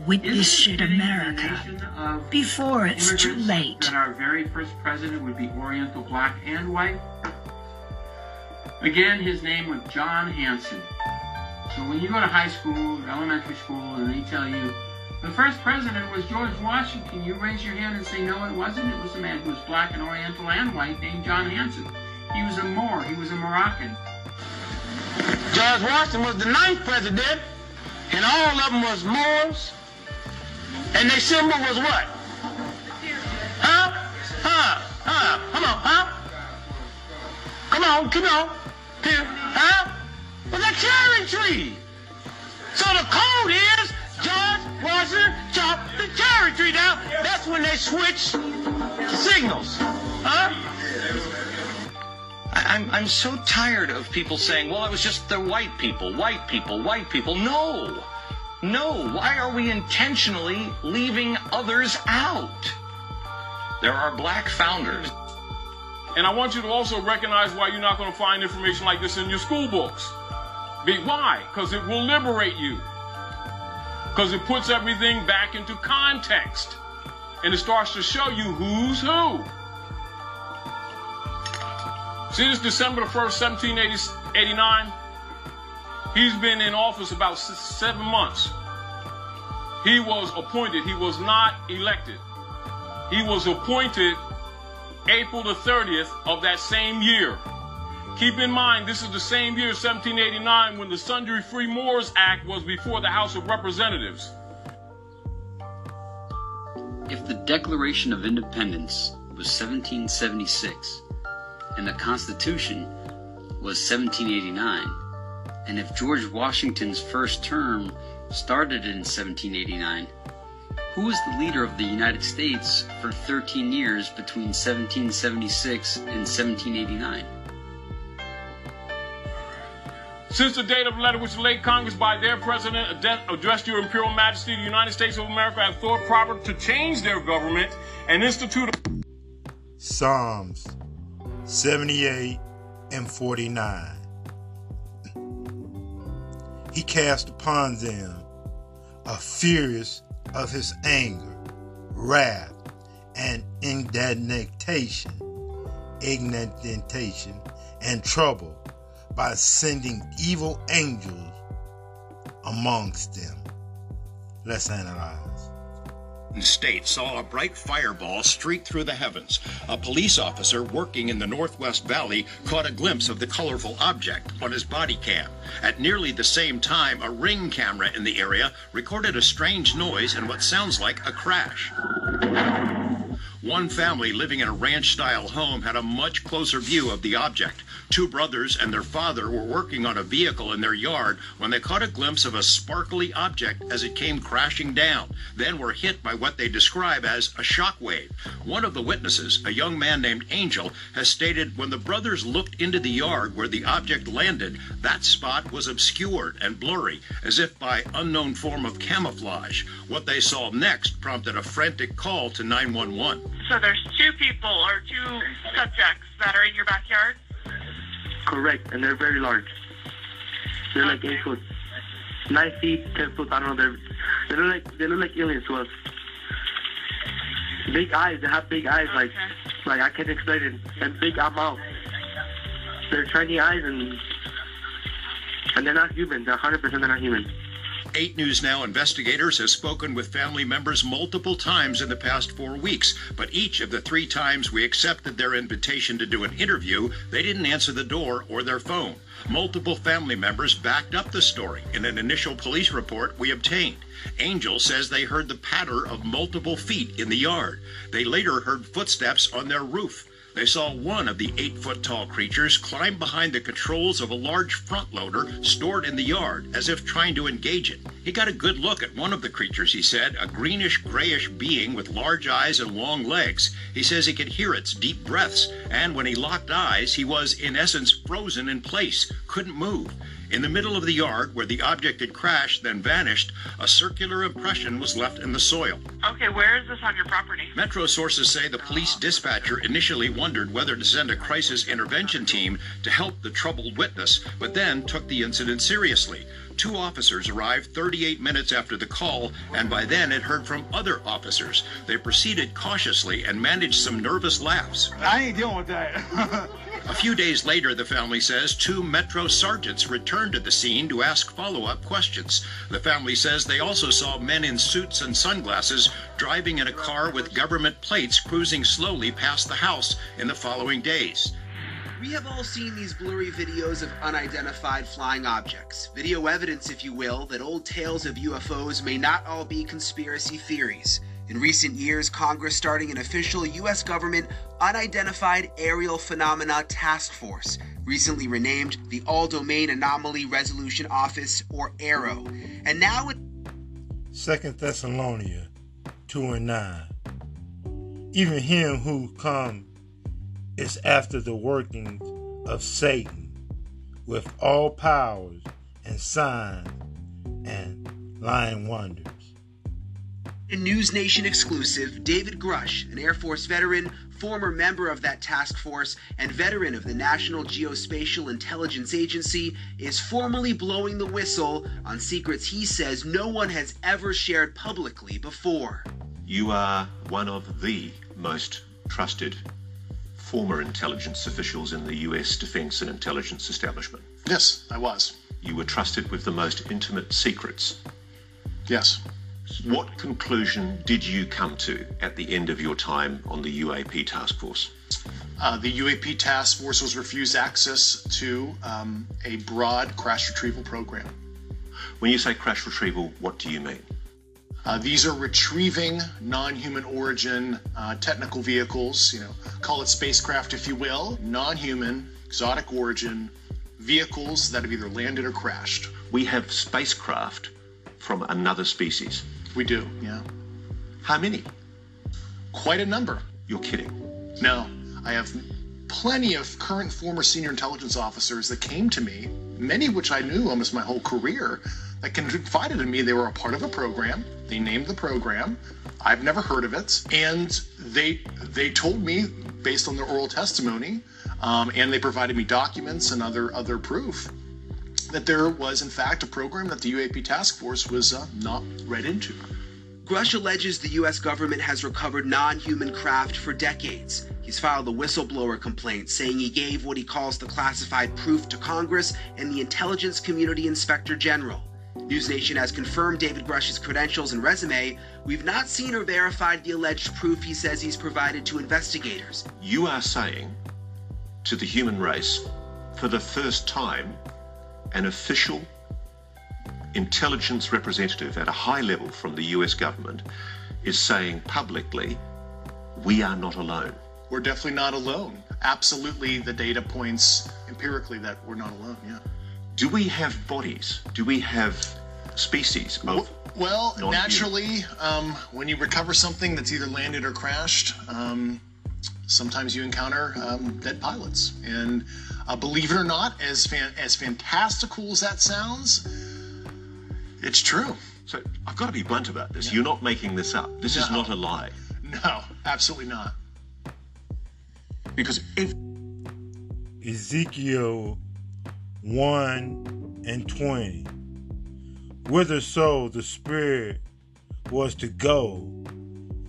[SPEAKER 47] Witness it, America, before it's too late.
[SPEAKER 48] That our very first president would be Oriental black and white. Again, his name was John Hanson. So when you go to high school or elementary school and they tell you the first president was George Washington, you raise your hand and say, no, it wasn't. It was a man who was black and Oriental and white named John Hanson. He was a Moor. He was a Moroccan.
[SPEAKER 49] George Washington was the ninth president, and all of them was Moors, and their symbol was what? Huh? Huh? Huh? Come on, huh? Come on, come on. Huh? Was a cherry tree. So the code is George Washington chopped the cherry tree down. That's when they switched signals. Huh?
[SPEAKER 50] I'm, I'm so tired of people saying, well, it was just the white people, white people, white people. No. No. Why are we intentionally leaving others out? There are black founders.
[SPEAKER 51] And I want you to also recognize why you're not going to find information like this in your school books. Be, why? Because it will liberate you. Because it puts everything back into context. And it starts to show you who's who. See this December the 1st, 1789? He's been in office about seven months. He was appointed. He was not elected. He was appointed April the 30th of that same year. Keep in mind, this is the same year, 1789, when the Sundry Free Moors Act was before the House of Representatives.
[SPEAKER 52] If the Declaration of Independence was 1776 and the Constitution was 1789, and if George Washington's first term started in 1789, who was the leader of the United States for 13 years between 1776 and 1789?
[SPEAKER 51] Since the date of the letter which the late Congress by their president ad- addressed your Imperial Majesty, the United States of America have thought proper to change their government and institute a
[SPEAKER 11] Psalms 78 and 49. He cast upon them a furious of his anger, wrath, and indignation, indignation, and trouble by sending evil angels amongst them. Let's analyze.
[SPEAKER 53] State saw a bright fireball streak through the heavens. A police officer working in the Northwest Valley caught a glimpse of the colorful object on his body cam. At nearly the same time, a ring camera in the area recorded a strange noise and what sounds like a crash. One family living in a ranch style home had a much closer view of the object. Two brothers and their father were working on a vehicle in their yard when they caught a glimpse of a sparkly object as it came crashing down, then were hit by what they describe as a shock wave. One of the witnesses, a young man named Angel, has stated when the brothers looked into the yard where the object landed, that spot was obscured and blurry, as if by unknown form of camouflage. What they saw next prompted a frantic call to 911.
[SPEAKER 54] So there's two people or two subjects that are in your backyard?
[SPEAKER 55] Correct, and they're very large. They're like eight foot, nine feet, ten foot. I don't know. They're they look like they look like aliens to us. Big eyes. They have big eyes. Like like I can't explain it. And big mouth. They're shiny eyes and
[SPEAKER 56] And they're not human. They're 100% they're not human.
[SPEAKER 53] 8 News Now investigators have spoken with family members multiple times in the past four weeks, but each of the three times we accepted their invitation to do an interview, they didn't answer the door or their phone. Multiple family members backed up the story in an initial police report we obtained. Angel says they heard the patter of multiple feet in the yard. They later heard footsteps on their roof. They saw one of the eight foot tall creatures climb behind the controls of a large front loader stored in the yard as if trying to engage it. He got a good look at one of the creatures, he said, a greenish grayish being with large eyes and long legs. He says he could hear its deep breaths, and when he locked eyes, he was in essence frozen in place, couldn't move. In the middle of the yard where the object had crashed, then vanished, a circular impression was left in the soil.
[SPEAKER 57] Okay, where is this on your property?
[SPEAKER 53] Metro sources say the police dispatcher initially wondered whether to send a crisis intervention team to help the troubled witness, but then took the incident seriously. Two officers arrived 38 minutes after the call, and by then had heard from other officers. They proceeded cautiously and managed some nervous laughs.
[SPEAKER 58] I ain't dealing with that. [laughs]
[SPEAKER 53] A few days later, the family says, two Metro sergeants returned to the scene to ask follow up questions. The family says they also saw men in suits and sunglasses driving in a car with government plates cruising slowly past the house in the following days.
[SPEAKER 59] We have all seen these blurry videos of unidentified flying objects. Video evidence, if you will, that old tales of UFOs may not all be conspiracy theories. In recent years, Congress starting an official U.S. government unidentified aerial phenomena task force, recently renamed the All Domain Anomaly Resolution Office, or AARO. And now it.
[SPEAKER 11] Second Thessalonians 2 and 9. Even him who come is after the workings of Satan with all powers and signs and lying wonders.
[SPEAKER 59] A News Nation exclusive, David Grusch, an Air Force veteran, former member of that task force, and veteran of the National Geospatial Intelligence Agency, is formally blowing the whistle on secrets he says no one has ever shared publicly before.
[SPEAKER 60] You are one of the most trusted former intelligence officials in the US defense and intelligence establishment.
[SPEAKER 47] Yes, I was.
[SPEAKER 60] You were trusted with the most intimate secrets.
[SPEAKER 47] Yes.
[SPEAKER 60] What conclusion did you come to at the end of your time on the UAP task force?
[SPEAKER 47] Uh, the UAP task force was refused access to um, a broad crash retrieval program.
[SPEAKER 60] When you say crash retrieval, what do you mean?
[SPEAKER 47] Uh, these are retrieving non-human origin uh, technical vehicles, you know, call it spacecraft if you will, non-human, exotic origin vehicles that have either landed or crashed.
[SPEAKER 60] We have spacecraft from another species.
[SPEAKER 47] We do, yeah.
[SPEAKER 60] How many?
[SPEAKER 47] Quite a number.
[SPEAKER 60] You're kidding.
[SPEAKER 47] No, I have plenty of current former senior intelligence officers that came to me, many of which I knew almost my whole career, that confided in me they were a part of a program. They named the program. I've never heard of it, and they they told me based on their oral testimony, um, and they provided me documents and other other proof that there was in fact a program that the UAP task force was uh, not read into.
[SPEAKER 59] Grusch alleges the U.S. government has recovered non human craft for decades. He's filed a whistleblower complaint saying he gave what he calls the classified proof to Congress and the Intelligence Community Inspector General. News Nation has confirmed David Grusch's credentials and resume. We've not seen or verified the alleged proof he says he's provided to investigators.
[SPEAKER 60] You are saying to the human race, for the first time, an official intelligence representative at a high level from the US government is saying publicly, we are not alone.
[SPEAKER 47] We're definitely not alone. Absolutely, the data points empirically that we're not alone, yeah.
[SPEAKER 60] Do we have bodies? Do we have species of
[SPEAKER 47] Well,
[SPEAKER 60] non-human?
[SPEAKER 47] naturally, um, when you recover something that's either landed or crashed, um, sometimes you encounter um, dead pilots. And uh, believe it or not, as fan- as fantastical as that sounds, it's true.
[SPEAKER 60] So I've got to be blunt about this. You're not making this up. This is not a lie.
[SPEAKER 47] No, absolutely not.
[SPEAKER 60] Because if
[SPEAKER 11] Ezekiel 1 and 20. Whither so the Spirit was to go,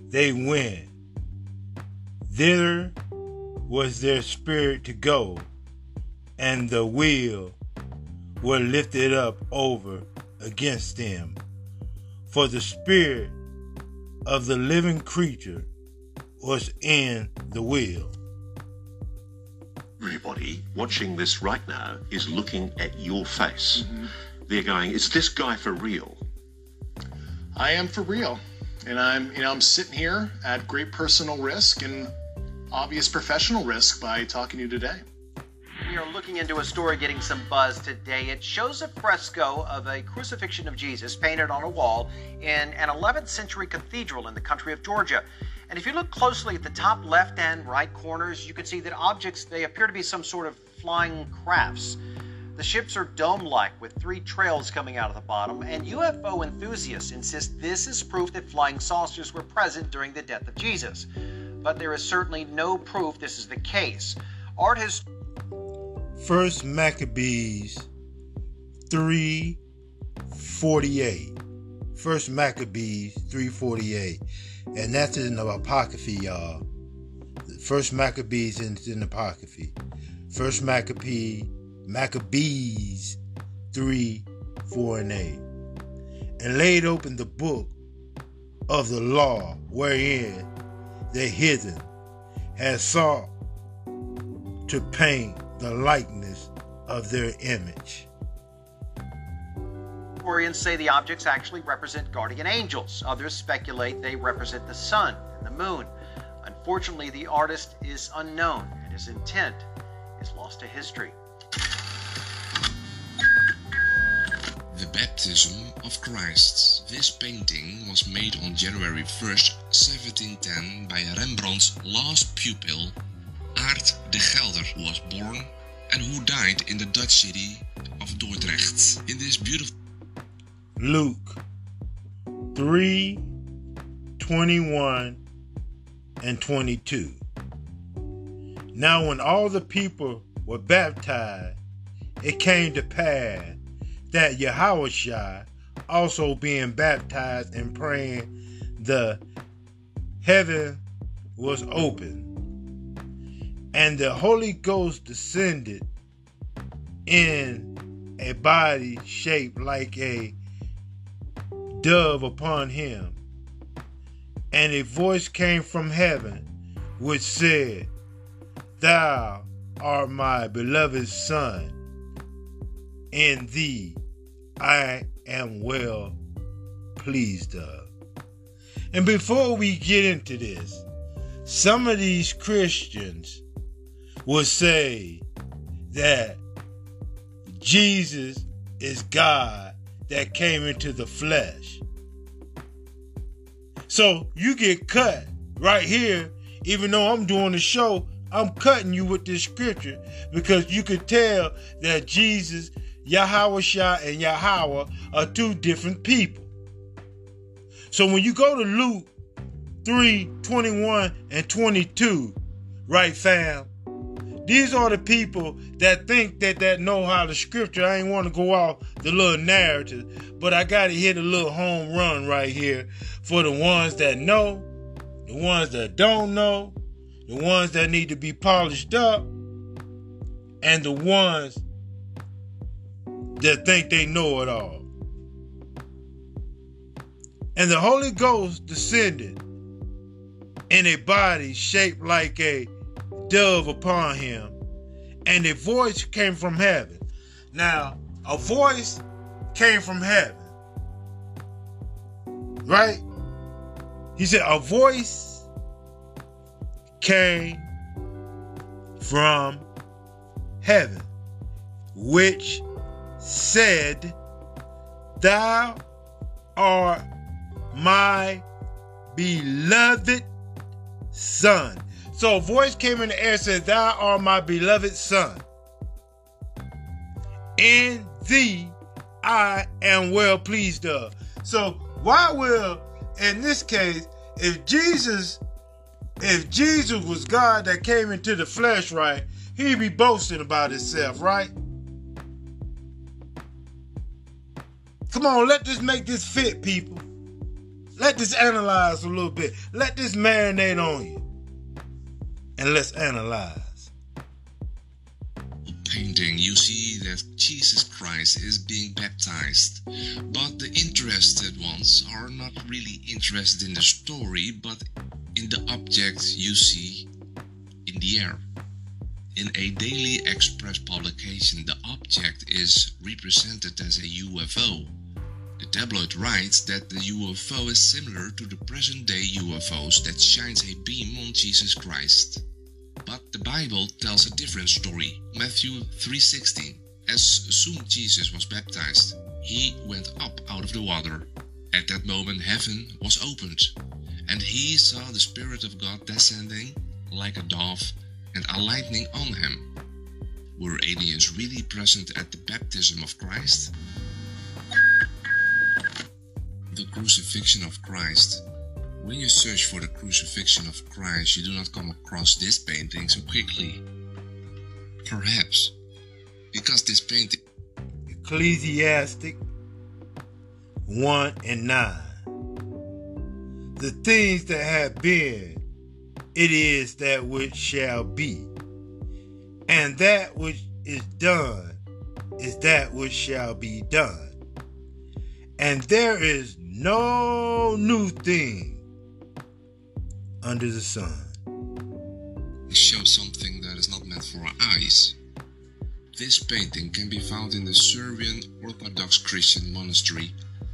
[SPEAKER 11] they went. Thither was their spirit to go, and the will were lifted up over against them. For the spirit of the living creature was in the wheel.
[SPEAKER 61] Everybody watching this right now is looking at your face. Mm-hmm. They're going, is this guy for real?
[SPEAKER 43] I am for real. And I'm, you know, I'm sitting here at great personal risk and obvious professional risk by talking to you today.
[SPEAKER 62] We are looking into a story getting some buzz today. It shows a fresco of a crucifixion of Jesus painted on a wall in an 11th century cathedral in the country of Georgia. And if you look closely at the top left and right corners, you can see that objects, they appear to be some sort of flying crafts. The ships are dome like with three trails coming out of the bottom, and UFO enthusiasts insist this is proof that flying saucers were present during the death of Jesus. But there is certainly no proof this is the case. Art has
[SPEAKER 11] First Maccabees 348. First Maccabees 348. And that's in the Apocryphy, y'all. First Maccabees is in the Apocryphy. First Maccabee, Maccabees 3, 4, and 8. And laid open the book of the law wherein the heathen had sought to paint the likeness of their image.
[SPEAKER 62] Historians say the objects actually represent guardian angels. Others speculate they represent the sun and the moon. Unfortunately, the artist is unknown and his intent is lost to history.
[SPEAKER 25] The Baptism of Christ. This painting was made on January 1st, 1710 by Rembrandt's last pupil, Aart de Gelder, who was born and who died in the Dutch city of Dordrecht. In this beautiful
[SPEAKER 11] Luke 3 21 and 22. Now, when all the people were baptized, it came to pass that Yahushua, also being baptized and praying, the heaven was open, and the Holy Ghost descended in a body shaped like a dove upon him. And a voice came from heaven which said, Thou art my beloved Son, in thee I am well pleased of. And before we get into this, some of these Christians will say that Jesus is God that came into the flesh. So you get cut right here, even though I'm doing the show, I'm cutting you with this scripture because you could tell that Jesus, Yahweh Shah, and Yahweh are two different people. So when you go to Luke 3 21 and 22, right, fam? These are the people that think that that know how the scripture. I ain't want to go off the little narrative, but I got to hit a little home run right here for the ones that know, the ones that don't know, the ones that need to be polished up, and the ones that think they know it all. And the Holy Ghost descended in a body shaped like a dove upon him, and a voice came from heaven. Now, a voice came from heaven, right? He said, A voice came from heaven, which said, Thou art my beloved son. So a voice came in the air and said, Thou art my beloved son. In thee I am well pleased of. So why will, in this case, if Jesus, if Jesus was God that came into the flesh, right, he'd be boasting about himself, right? Come on, let this make this fit, people. Let this analyze a little bit. Let this marinate on you. And let's analyze.
[SPEAKER 25] painting, you see that Jesus Christ is being baptized. But the interested ones are not really interested in the story, but in the object you see in the air. In a Daily Express publication, the object is represented as a UFO. The tabloid writes that the UFO is similar to the present day UFOs that shines a beam on Jesus Christ. But the Bible tells a different story. Matthew 3:16. As soon Jesus was baptized, he went up out of the water. At that moment heaven was opened, and he saw the Spirit of God descending like a dove and alighting on him. Were aliens really present at the baptism of Christ? The crucifixion of Christ. When you search for the crucifixion of Christ, you do not come across this painting so quickly. Perhaps because this painting.
[SPEAKER 11] Ecclesiastes 1 and 9. The things that have been it is that which shall be. And that which is done is that which shall be done. And there is no new thing under the sun.
[SPEAKER 25] It shows something that is not meant for our eyes. This painting can be found in the Serbian Orthodox Christian monastery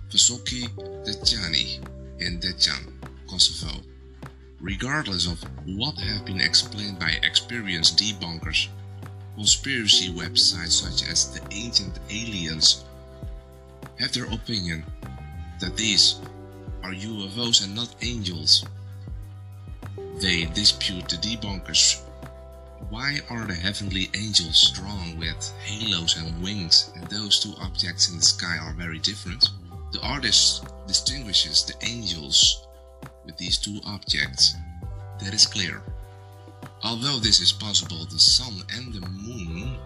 [SPEAKER 25] Visoki Dečani in Decan, Kosovo regardless of what have been explained by experienced debunkers. Conspiracy websites such as the Ancient Aliens have their opinion that these are UFOs and not angels. They dispute the debunkers. Why are the heavenly angels drawn with halos and wings and those two objects in the sky are very different? The artist distinguishes the angels with these two objects. That is clear. Although this is possible, the sun and the moon,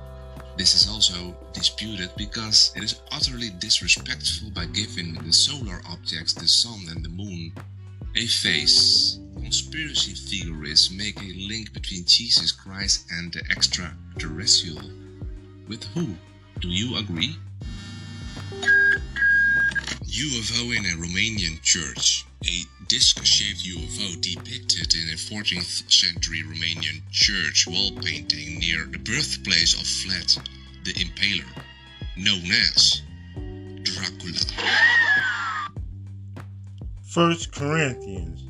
[SPEAKER 25] this is also disputed because it is utterly disrespectful by giving the solar objects, the sun and the moon, a face. Conspiracy theorists make a link between Jesus Christ and the extraterrestrial. With who? Do you agree? UFO in a Romanian church. A disc-shaped UFO depicted in a 14th century Romanian church wall painting near the birthplace of Vlad the Impaler, known as Dracula.
[SPEAKER 11] 1 Corinthians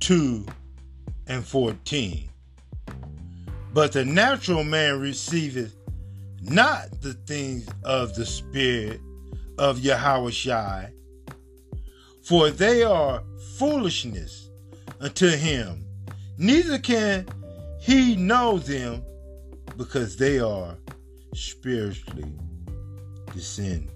[SPEAKER 11] 2 and 14. But the natural man receiveth not the things of the Spirit of Yahweh for they are foolishness unto him. Neither can he know them because they are spiritually descended.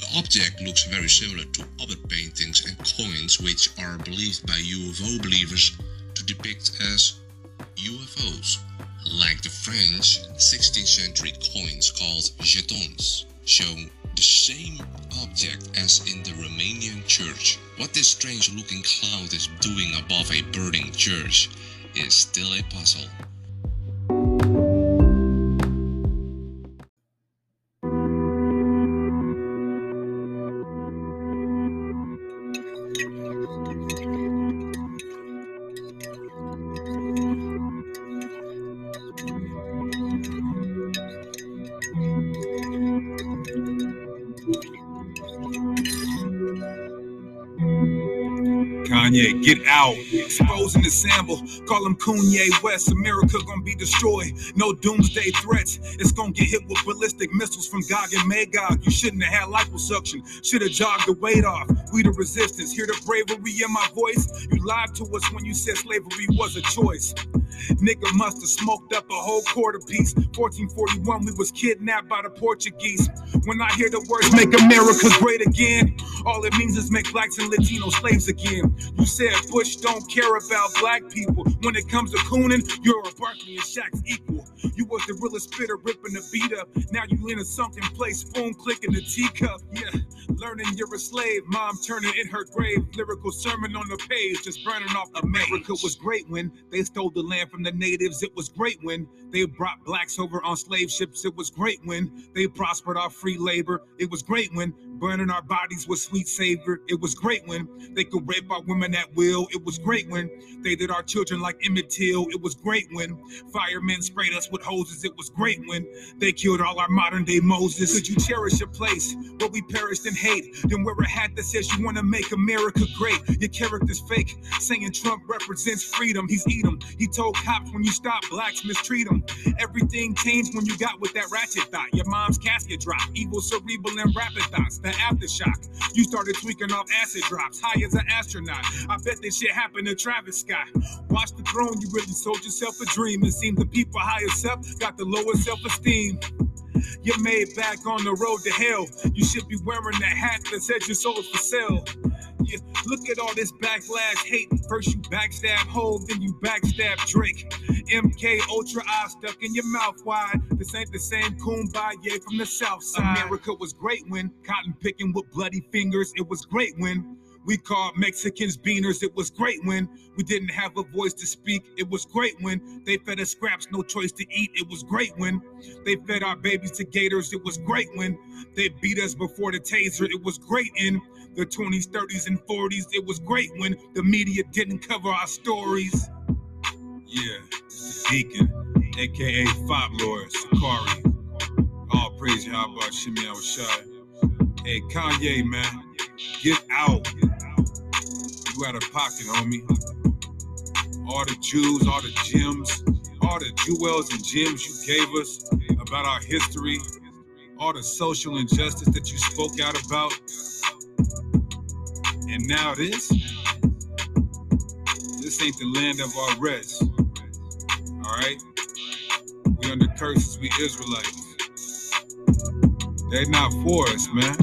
[SPEAKER 25] The object looks very similar to other paintings and coins which are believed by UFO believers to depict as UFOs, like the French 16th century coins called jetons, show the same object as in the Romanian church. What this strange looking cloud is doing above a burning church is still a puzzle.
[SPEAKER 63] Out. Exposing the sample, call him Kanye West. America gonna be destroyed. No doomsday threats. It's gonna get hit with ballistic missiles from Gog and Magog. You shouldn't have had liposuction. Should have jogged the weight off. We the resistance. Hear the bravery in my voice. You lied to us when you said slavery was a choice. Nigga must have smoked up a whole quarter piece. 1441, we was kidnapped by the Portuguese. When I hear the words "Make America Great Again," all it means is make blacks and Latino slaves again. You said Bush don't care about black people. When it comes to cooning, you're a Barkley and Shaq's equal. You was the realest spitter ripping the beat up. Now you in a sunken place, spoon clicking the teacup. Yeah, learning you're a slave. Mom turning in her grave. Lyrical sermon on the page, just burning off. America was great when they stole the land land from the natives. It was great when they brought blacks over on slave ships. It was great when they prospered our free labor. It was great when burning our bodies with sweet savor. It was great when they could rape our women at will. It was great when they did our children like Emmett Till. It was great when firemen sprayed us with hoses. It was great when they killed all our modern day Moses. Could you cherish a place where we perished in hate? Then wear a hat that says you want to make America great. Your character's fake, saying Trump represents freedom. He's 'em. He told cops when you stop blacks, mistreat them. Everything changed when you got with that ratchet thought. Your mom's casket dropped, evil cerebral and rapid thoughts. The aftershock. You started tweaking off acid drops, high as an astronaut. I bet this shit happened to Travis Scott. Watch the throne, you really sold yourself a dream. It seemed the people highest up got the lowest self-esteem. You're made back on the road to hell. You should be wearing that hat that says your soul is for sale. Look at all this backlash hate. First you backstab Hove, then you backstab Drake. MK Ultra I stuck in your mouth wide. This ain't the same kumbaya from the south side. America was great when cotton picking with bloody fingers. It was great when we called Mexicans beaners. It was great when we didn't have a voice to speak. It was great when they fed us scraps, no choice to eat. It was great when they fed our babies to gators. It was great when they beat us before the taser. It was great in the 20s, 30s, and 40s. It was great when the media didn't cover our stories. Yeah, it's the Deacon, aka Fop Lord, Sakari. All praise you. How Yahweh Shimei Awashai. Hey, Kanye, man, get out. You out of pocket, homie. All the Jews, all the gems, all the jewels and gems you gave us about our history, all the social injustice that you spoke out about. And now this? This ain't the land of our rest. Alright? We under curses, we Israelites. They're not for us, man.